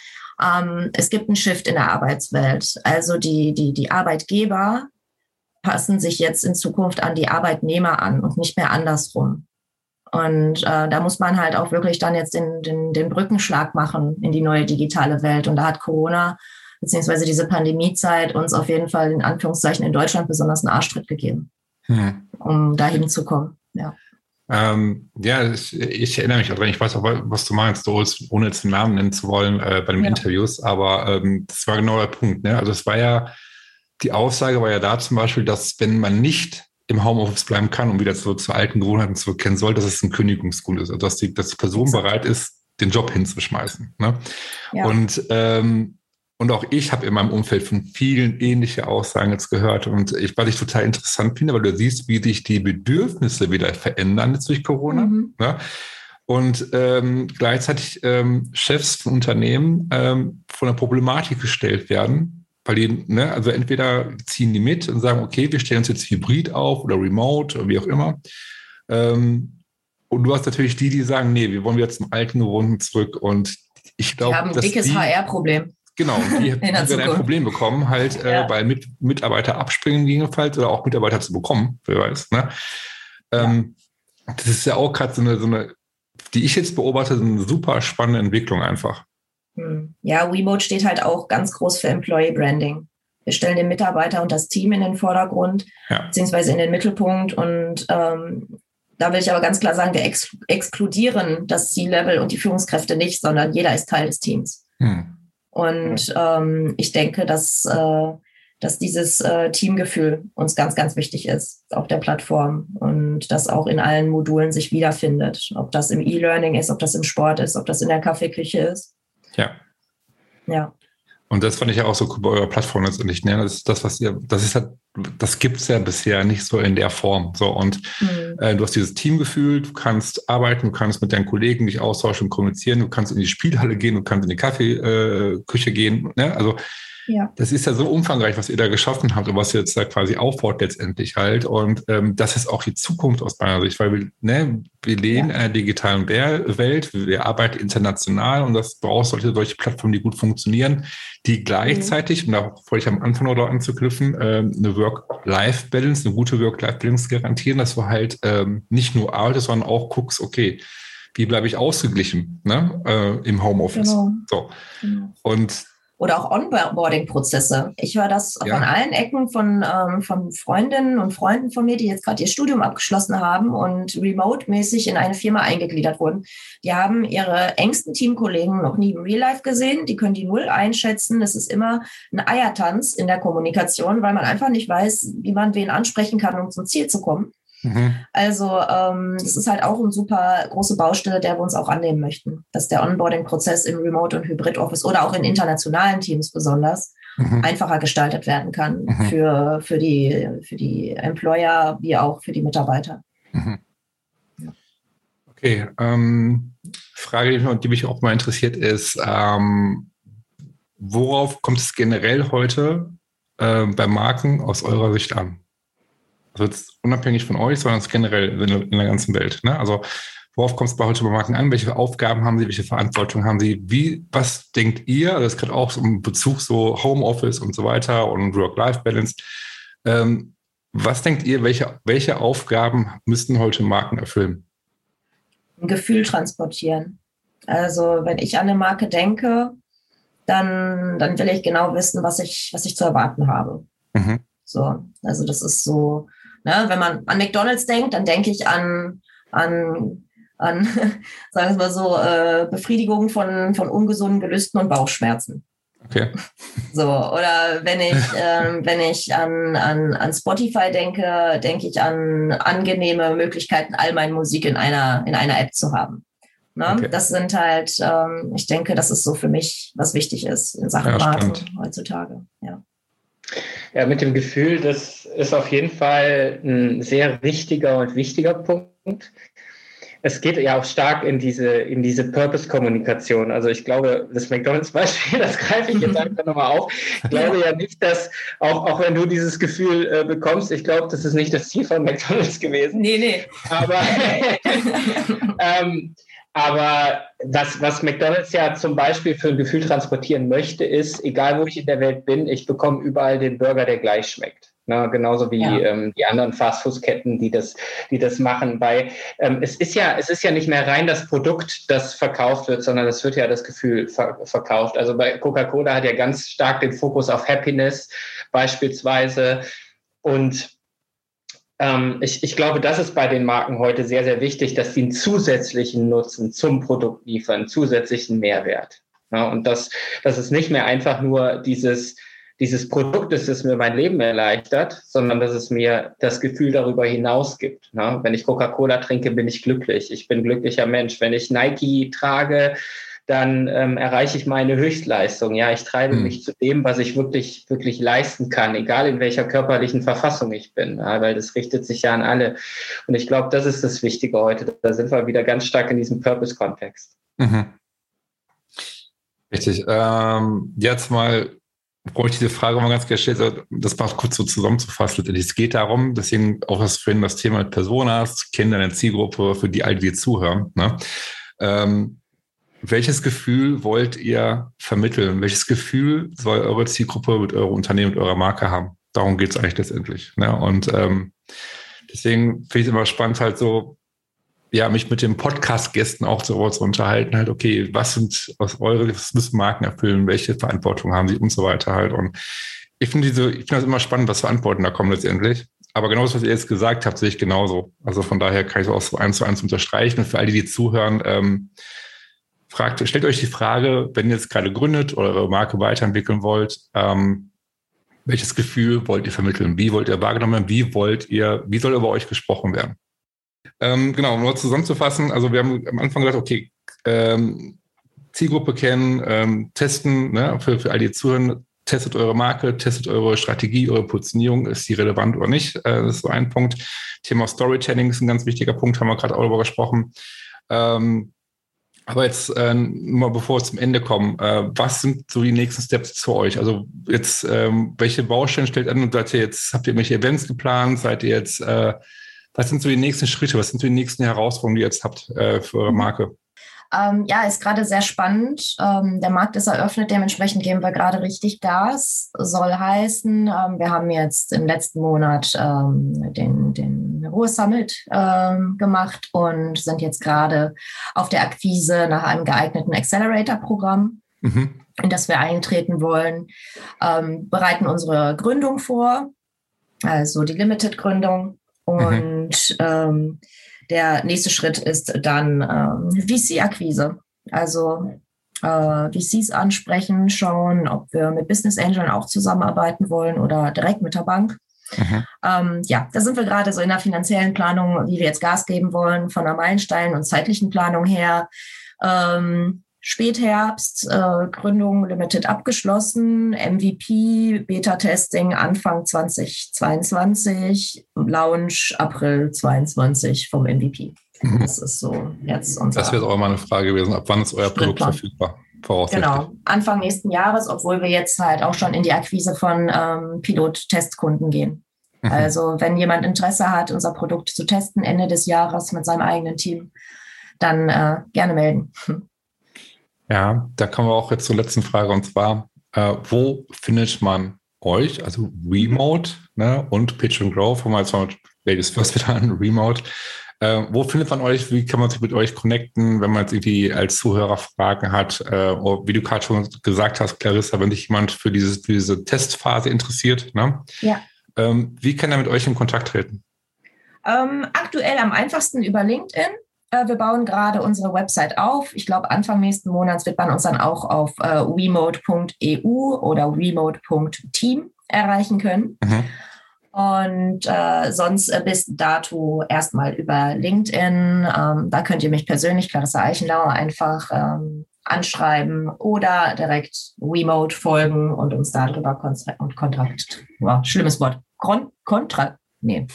ähm, es gibt einen Shift in der Arbeitswelt. Also die, die, die Arbeitgeber passen sich jetzt in Zukunft an die Arbeitnehmer an und nicht mehr andersrum. Und äh, da muss man halt auch wirklich dann jetzt den, den, den Brückenschlag machen in die neue digitale Welt. Und da hat Corona beziehungsweise diese Pandemiezeit uns auf jeden Fall in Anführungszeichen in Deutschland besonders einen Arschtritt gegeben, hm. um dahin zu kommen. Ja. Ähm, ja, ich, ich, erinnere mich daran, ich weiß auch, was du meinst, ohne jetzt den Namen nennen zu wollen äh, bei den ja. Interviews, aber ähm, das war genau der Punkt. Ne? Also es war ja, die Aussage war ja da zum Beispiel, dass wenn man nicht im Homeoffice bleiben kann und wieder zu, zu alten Gewohnheiten zurückkehren soll, dass es ein Kündigungsgrund ist, also dass die, dass die Person bereit ist, den Job hinzuschmeißen. Ne? Ja. Und, ähm, und auch ich habe in meinem Umfeld von vielen ähnliche Aussagen jetzt gehört. Und ich, was ich total interessant finde, weil du siehst, wie sich die Bedürfnisse wieder verändern jetzt durch Corona. Mhm. Ne? Und ähm, gleichzeitig ähm, Chefs von Unternehmen ähm, von der Problematik gestellt werden, weil die, ne, also entweder ziehen die mit und sagen, okay, wir stellen uns jetzt hybrid auf oder remote oder wie auch immer. Ähm, und du hast natürlich die, die sagen, nee, wir wollen wieder zum alten Gewohnten zurück. Und ich glaube, die haben ein dickes HR-Problem. Genau, die, die werden ein Problem bekommen, halt, äh, ja. äh, weil mit, Mitarbeiter abspringen gegebenenfalls oder auch Mitarbeiter zu bekommen, wer weiß. Ne? Ähm. Das ist ja auch gerade so eine, so eine, die ich jetzt beobachte, so eine super spannende Entwicklung einfach. Hm. Ja, WeMode steht halt auch ganz groß für Employee Branding. Wir stellen den Mitarbeiter und das Team in den Vordergrund, ja. beziehungsweise in den Mittelpunkt. Und ähm, da will ich aber ganz klar sagen, wir ex exkludieren das C-Level und die Führungskräfte nicht, sondern jeder ist Teil des Teams. Hm. Und ähm, ich denke, dass, äh, dass dieses äh, Teamgefühl uns ganz, ganz wichtig ist auf der Plattform und das auch in allen Modulen sich wiederfindet. Ob das im E-Learning ist, ob das im Sport ist, ob das in der Kaffeeküche ist. Ja. Ja. Und das fand ich ja auch so cool bei eurer Plattform letztendlich. Ne? Das ist das, was ihr, das ist halt, das gibt es ja bisher nicht so in der Form. So, und mhm. äh, du hast dieses Teamgefühl, du kannst arbeiten, du kannst mit deinen Kollegen dich austauschen und kommunizieren, du kannst in die Spielhalle gehen, du kannst in die Kaffeeküche äh, gehen. Ne? Also ja. Das ist ja so umfangreich, was ihr da geschaffen habt und was ihr jetzt da quasi aufbaut letztendlich halt. Und ähm, das ist auch die Zukunft aus meiner Sicht, weil wir, ne, wir leben ja. in einer digitalen Welt, wir arbeiten international und das braucht solche, solche Plattformen, die gut funktionieren, die gleichzeitig, mhm. und da wollte ich am Anfang noch anzuknüpfen, äh, eine Work-Life-Balance, eine gute Work-Life-Balance garantieren, dass du halt ähm, nicht nur arbeitest, sondern auch guckst, okay, wie bleibe ich ausgeglichen ne, äh, im Homeoffice. Genau. So. Genau. Und oder auch Onboarding-Prozesse. Ich höre das ja. von allen Ecken von, ähm, von Freundinnen und Freunden von mir, die jetzt gerade ihr Studium abgeschlossen haben und remote-mäßig in eine Firma eingegliedert wurden. Die haben ihre engsten Teamkollegen noch nie im Real Life gesehen. Die können die null einschätzen. Es ist immer ein Eiertanz in der Kommunikation, weil man einfach nicht weiß, wie man wen ansprechen kann, um zum Ziel zu kommen. Mhm. Also ähm, das ist halt auch eine super große Baustelle, der wir uns auch annehmen möchten, dass der Onboarding-Prozess im Remote- und Hybrid-Office oder auch in internationalen Teams besonders mhm. einfacher gestaltet werden kann mhm. für, für, die, für die Employer wie auch für die Mitarbeiter. Mhm. Okay, ähm, Frage, die mich auch mal interessiert, ist, ähm, worauf kommt es generell heute äh, bei Marken aus eurer Sicht an? Also jetzt unabhängig von euch, sondern generell in, in der ganzen Welt. Ne? Also worauf kommt es bei heute bei Marken an? Welche Aufgaben haben sie? Welche Verantwortung haben sie? Wie, was denkt ihr? Also es gerade auch so im Bezug so Homeoffice und so weiter und Work-Life-Balance. Ähm, was denkt ihr, welche, welche Aufgaben müssten heute Marken erfüllen? Ein Gefühl transportieren. Also wenn ich an eine Marke denke, dann, dann will ich genau wissen, was ich, was ich zu erwarten habe. Mhm. So, also das ist so, ne, wenn man an McDonalds denkt, dann denke ich an, an, an sagen wir mal so, äh, Befriedigung von, von ungesunden Gelüsten und Bauchschmerzen. Okay. So, oder wenn ich, ähm, wenn ich an, an, an Spotify denke, denke ich an angenehme Möglichkeiten, all meine Musik in einer, in einer App zu haben. Ne? Okay. Das sind halt, ähm, ich denke, das ist so für mich, was wichtig ist in Sachen ja, Marke heutzutage. Ja. Ja, mit dem Gefühl, das ist auf jeden Fall ein sehr wichtiger und wichtiger Punkt. Es geht ja auch stark in diese, in diese Purpose-Kommunikation. Also ich glaube, das McDonalds-Beispiel, das greife ich jetzt einfach nochmal auf. Ich glaube ja nicht, dass, auch, auch wenn du dieses Gefühl äh, bekommst, ich glaube, das ist nicht das Ziel von McDonalds gewesen. Nee, nee. Aber ähm, aber das, was McDonald's ja zum Beispiel für ein Gefühl transportieren möchte, ist, egal wo ich in der Welt bin, ich bekomme überall den Burger, der gleich schmeckt. Na, genauso wie ja. ähm, die anderen Fastfood-Ketten, die das, die das machen. Bei ähm, es ist ja, es ist ja nicht mehr rein das Produkt, das verkauft wird, sondern es wird ja das Gefühl ver verkauft. Also bei Coca-Cola hat ja ganz stark den Fokus auf Happiness beispielsweise und ähm, ich, ich glaube, das ist bei den Marken heute sehr, sehr wichtig, dass sie einen zusätzlichen Nutzen zum Produkt liefern, zusätzlichen Mehrwert. Ja, und das, das ist nicht mehr einfach nur dieses, dieses Produkt ist, das mir mein Leben erleichtert, sondern dass es mir das Gefühl darüber hinaus gibt. Ne? Wenn ich Coca-Cola trinke, bin ich glücklich. Ich bin glücklicher Mensch. Wenn ich Nike trage, dann ähm, erreiche ich meine Höchstleistung. Ja, ich treibe mhm. mich zu dem, was ich wirklich, wirklich leisten kann, egal in welcher körperlichen Verfassung ich bin, ja, weil das richtet sich ja an alle. Und ich glaube, das ist das Wichtige heute. Da sind wir wieder ganz stark in diesem Purpose-Kontext. Mhm. Richtig. Ähm, jetzt mal brauche ich diese Frage mal ganz gestellt, das war kurz so zusammenzufassen. Es geht darum, deswegen auch das vorhin das Thema mit Personas, Kinder in der Zielgruppe, für die all die zuhören. Ne? Ähm, welches Gefühl wollt ihr vermitteln? Welches Gefühl soll eure Zielgruppe mit eurem Unternehmen, mit eurer Marke haben? Darum geht es eigentlich letztendlich. Ne? Und ähm, deswegen finde ich es immer spannend, halt so, ja, mich mit den Podcast-Gästen auch so zu unterhalten, halt, okay, was sind aus eure, was müssen Marken erfüllen, welche Verantwortung haben sie und so weiter halt. Und ich finde diese, ich finde das immer spannend, was für Antworten da kommen letztendlich. Aber genau das, was ihr jetzt gesagt habt, sehe ich genauso. Also von daher kann ich es auch so eins zu eins unterstreichen. Und für alle, die zuhören, ähm, fragt, stellt euch die Frage, wenn ihr jetzt gerade gründet oder eure Marke weiterentwickeln wollt, ähm, welches Gefühl wollt ihr vermitteln? Wie wollt ihr wahrgenommen werden? Wie wollt ihr, wie soll über euch gesprochen werden? Ähm, genau, um nur zusammenzufassen, also wir haben am Anfang gesagt, okay, ähm, Zielgruppe kennen, ähm, testen, ne, für, für all die zuhören, testet eure Marke, testet eure Strategie, eure Positionierung, ist die relevant oder nicht? Äh, das ist so ein Punkt. Thema Storytelling ist ein ganz wichtiger Punkt, haben wir gerade auch darüber gesprochen. Ähm, aber jetzt äh, mal bevor wir zum Ende kommen, äh, was sind so die nächsten Steps zu euch? Also jetzt, ähm, welche Baustellen stellt an? Seid ihr jetzt, habt ihr irgendwelche Events geplant? Seid ihr jetzt, äh, was sind so die nächsten Schritte? Was sind so die nächsten Herausforderungen, die ihr jetzt habt äh, für eure mhm. Marke? Ähm, ja, ist gerade sehr spannend. Ähm, der Markt ist eröffnet, dementsprechend geben wir gerade richtig Gas. Soll heißen, ähm, wir haben jetzt im letzten Monat ähm, den, den Ruhe Summit ähm, gemacht und sind jetzt gerade auf der Akquise nach einem geeigneten Accelerator-Programm. Mhm. in das wir eintreten wollen, ähm, bereiten unsere Gründung vor, also die Limited-Gründung. Mhm. Und mhm. Der nächste Schritt ist dann ähm, VC-Akquise. Also äh, VCs ansprechen, schauen, ob wir mit Business Angeln auch zusammenarbeiten wollen oder direkt mit der Bank. Mhm. Ähm, ja, da sind wir gerade so in der finanziellen Planung, wie wir jetzt Gas geben wollen, von der Meilenstein- und zeitlichen Planung her. Ähm, Spätherbst, äh, Gründung Limited abgeschlossen, MVP, Beta-Testing Anfang 2022, Launch April 22 vom MVP. Mhm. Das ist so jetzt unser. Das wäre auch mal eine Frage gewesen. Ab wann ist euer Produkt verfügbar? Genau, Anfang nächsten Jahres, obwohl wir jetzt halt auch schon in die Akquise von ähm, Pilot-Testkunden gehen. Mhm. Also wenn jemand Interesse hat, unser Produkt zu testen Ende des Jahres mit seinem eigenen Team, dann äh, gerne melden. Ja, da kommen wir auch jetzt zur letzten Frage und zwar, äh, wo findet man euch, also Remote ne, und Pitch and Grow, fangen wir jetzt mal mit Ladies First wieder an, Remote. Äh, wo findet man euch? Wie kann man sich mit euch connecten, wenn man jetzt irgendwie als Zuhörer Fragen hat? Äh, wie du gerade schon gesagt hast, Clarissa, wenn sich jemand für, dieses, für diese Testphase interessiert, ne? Ja. Ähm, wie kann er mit euch in Kontakt treten? Ähm, aktuell am einfachsten über LinkedIn. Äh, wir bauen gerade unsere Website auf. Ich glaube, Anfang nächsten Monats wird man uns dann auch auf äh, remote.eu oder remote.team erreichen können. Mhm. Und äh, sonst äh, bis dato erstmal über LinkedIn. Ähm, da könnt ihr mich persönlich, Clarissa Eichenlauer, einfach ähm, anschreiben oder direkt remote folgen und uns darüber und Kontrakt, wow, schlimmes Wort, Kon Kontrakt, nee,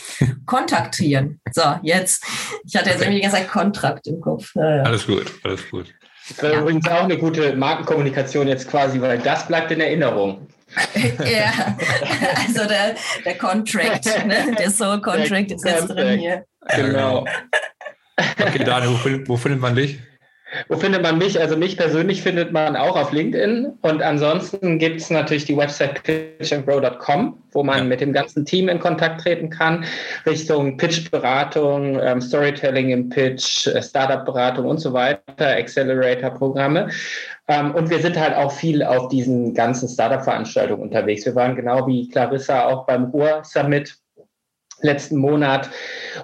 kontaktieren. So, jetzt. Ich hatte jetzt irgendwie die ganze Zeit Kontrakt im Kopf. Ja, Alles gut, alles gut. Das wäre ja. übrigens auch eine gute Markenkommunikation jetzt quasi, weil das bleibt in Erinnerung. ja, also der, der Contract, ne? der Soul Contract ist jetzt drin hier. Genau. Okay, Daniel, wo, wo findet man dich? Wo findet man mich? Also mich persönlich findet man auch auf LinkedIn. Und ansonsten gibt es natürlich die Website pitchandgrow.com, wo man ja. mit dem ganzen Team in Kontakt treten kann, Richtung Pitch-Beratung, ähm, Storytelling im Pitch, äh, Startup-Beratung und so weiter, Accelerator-Programme. Ähm, und wir sind halt auch viel auf diesen ganzen Startup-Veranstaltungen unterwegs. Wir waren genau wie Clarissa auch beim Ruhr-Summit letzten Monat.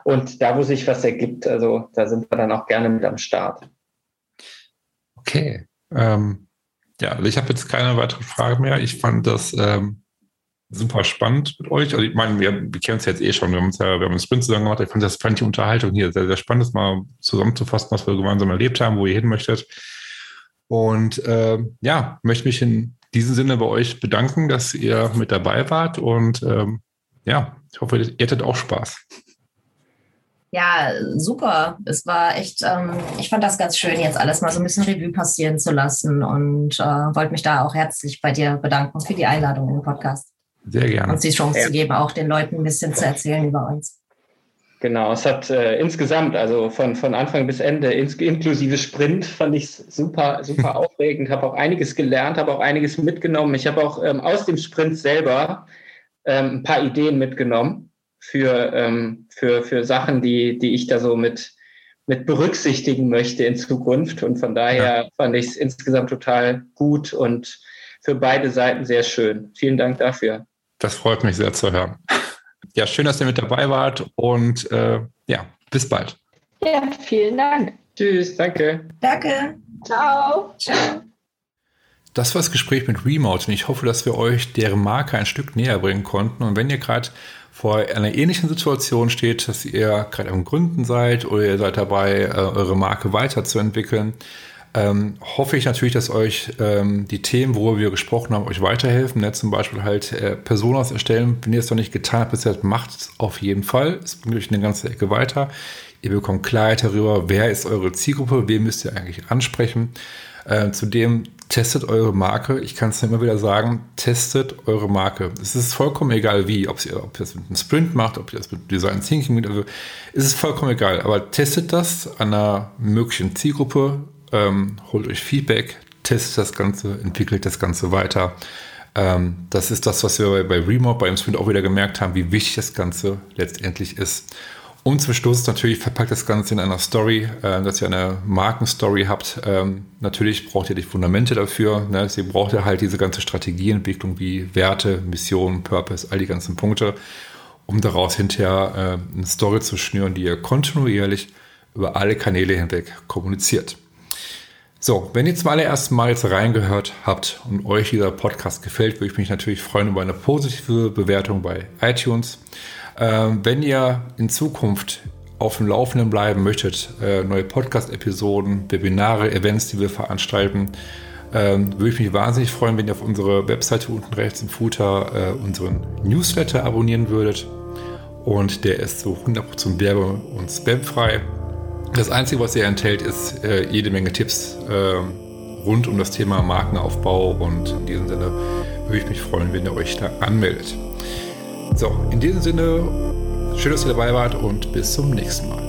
Und da, wo sich was ergibt, also da sind wir dann auch gerne mit am Start. Okay. Ähm, ja, also ich habe jetzt keine weitere Frage mehr. Ich fand das ähm, super spannend mit euch. Also ich meine, wir, wir kennen es jetzt eh schon. Wir haben uns ja, wir haben einen Sprint zusammen gemacht. Ich fand das fand die Unterhaltung hier sehr, sehr spannend, das mal zusammenzufassen, was wir gemeinsam erlebt haben, wo ihr hin möchtet. Und äh, ja, möchte mich in diesem Sinne bei euch bedanken, dass ihr mit dabei wart. Und ähm, ja, ich hoffe, ihr hattet auch Spaß. Ja, super. Es war echt, ähm, ich fand das ganz schön, jetzt alles mal so ein bisschen Revue passieren zu lassen und äh, wollte mich da auch herzlich bei dir bedanken für die Einladung in den Podcast. Sehr gerne. Und die Chance ja. zu geben, auch den Leuten ein bisschen zu erzählen über uns. Genau, es hat äh, insgesamt, also von, von Anfang bis Ende, ins, inklusive Sprint, fand ich es super, super aufregend, habe auch einiges gelernt, habe auch einiges mitgenommen. Ich habe auch ähm, aus dem Sprint selber ähm, ein paar Ideen mitgenommen für, ähm, für, für Sachen, die, die ich da so mit, mit berücksichtigen möchte in Zukunft. Und von daher ja. fand ich es insgesamt total gut und für beide Seiten sehr schön. Vielen Dank dafür. Das freut mich sehr zu hören. Ja, schön, dass ihr mit dabei wart und äh, ja, bis bald. Ja, vielen Dank. Tschüss, danke. Danke. Ciao. Ciao. Das war das Gespräch mit Remote und ich hoffe, dass wir euch deren Marke ein Stück näher bringen konnten. Und wenn ihr gerade vor einer ähnlichen Situation steht, dass ihr gerade am Gründen seid oder ihr seid dabei, äh, eure Marke weiterzuentwickeln, ähm, hoffe ich natürlich, dass euch ähm, die Themen, worüber wir gesprochen haben, euch weiterhelfen. Ne? Zum Beispiel halt äh, Personas erstellen. Wenn ihr es noch nicht getan habt, bisher macht es auf jeden Fall. Es bringt euch eine ganze Ecke weiter. Ihr bekommt Klarheit darüber, wer ist eure Zielgruppe, wen müsst ihr eigentlich ansprechen. Äh, zudem testet eure Marke. Ich kann es immer wieder sagen, testet eure Marke. Es ist vollkommen egal wie, ob ihr, ob ihr das mit einem Sprint macht, ob ihr das mit Design Thinking macht, also es ist vollkommen egal. Aber testet das an einer möglichen Zielgruppe, ähm, holt euch Feedback, testet das Ganze, entwickelt das Ganze weiter. Ähm, das ist das, was wir bei, bei Remote, bei dem Sprint auch wieder gemerkt haben, wie wichtig das Ganze letztendlich ist. Und zum Schluss natürlich verpackt das Ganze in einer Story, äh, dass ihr eine Markenstory habt. Ähm, natürlich braucht ihr die Fundamente dafür. Ne? Sie braucht ja halt diese ganze Strategieentwicklung wie Werte, Mission, Purpose, all die ganzen Punkte, um daraus hinterher äh, eine Story zu schnüren, die ihr kontinuierlich über alle Kanäle hinweg kommuniziert. So, wenn ihr zum allerersten Mal jetzt reingehört habt und euch dieser Podcast gefällt, würde ich mich natürlich freuen über eine positive Bewertung bei iTunes. Ähm, wenn ihr in Zukunft auf dem Laufenden bleiben möchtet, äh, neue Podcast-Episoden, Webinare, Events, die wir veranstalten, ähm, würde ich mich wahnsinnig freuen, wenn ihr auf unsere Webseite unten rechts im Footer äh, unseren Newsletter abonnieren würdet. Und der ist so 100% werbe- und spamfrei. Das Einzige, was er enthält, ist äh, jede Menge Tipps äh, rund um das Thema Markenaufbau. Und in diesem Sinne würde ich mich freuen, wenn ihr euch da anmeldet. So, in diesem Sinne, schön, dass ihr dabei wart und bis zum nächsten Mal.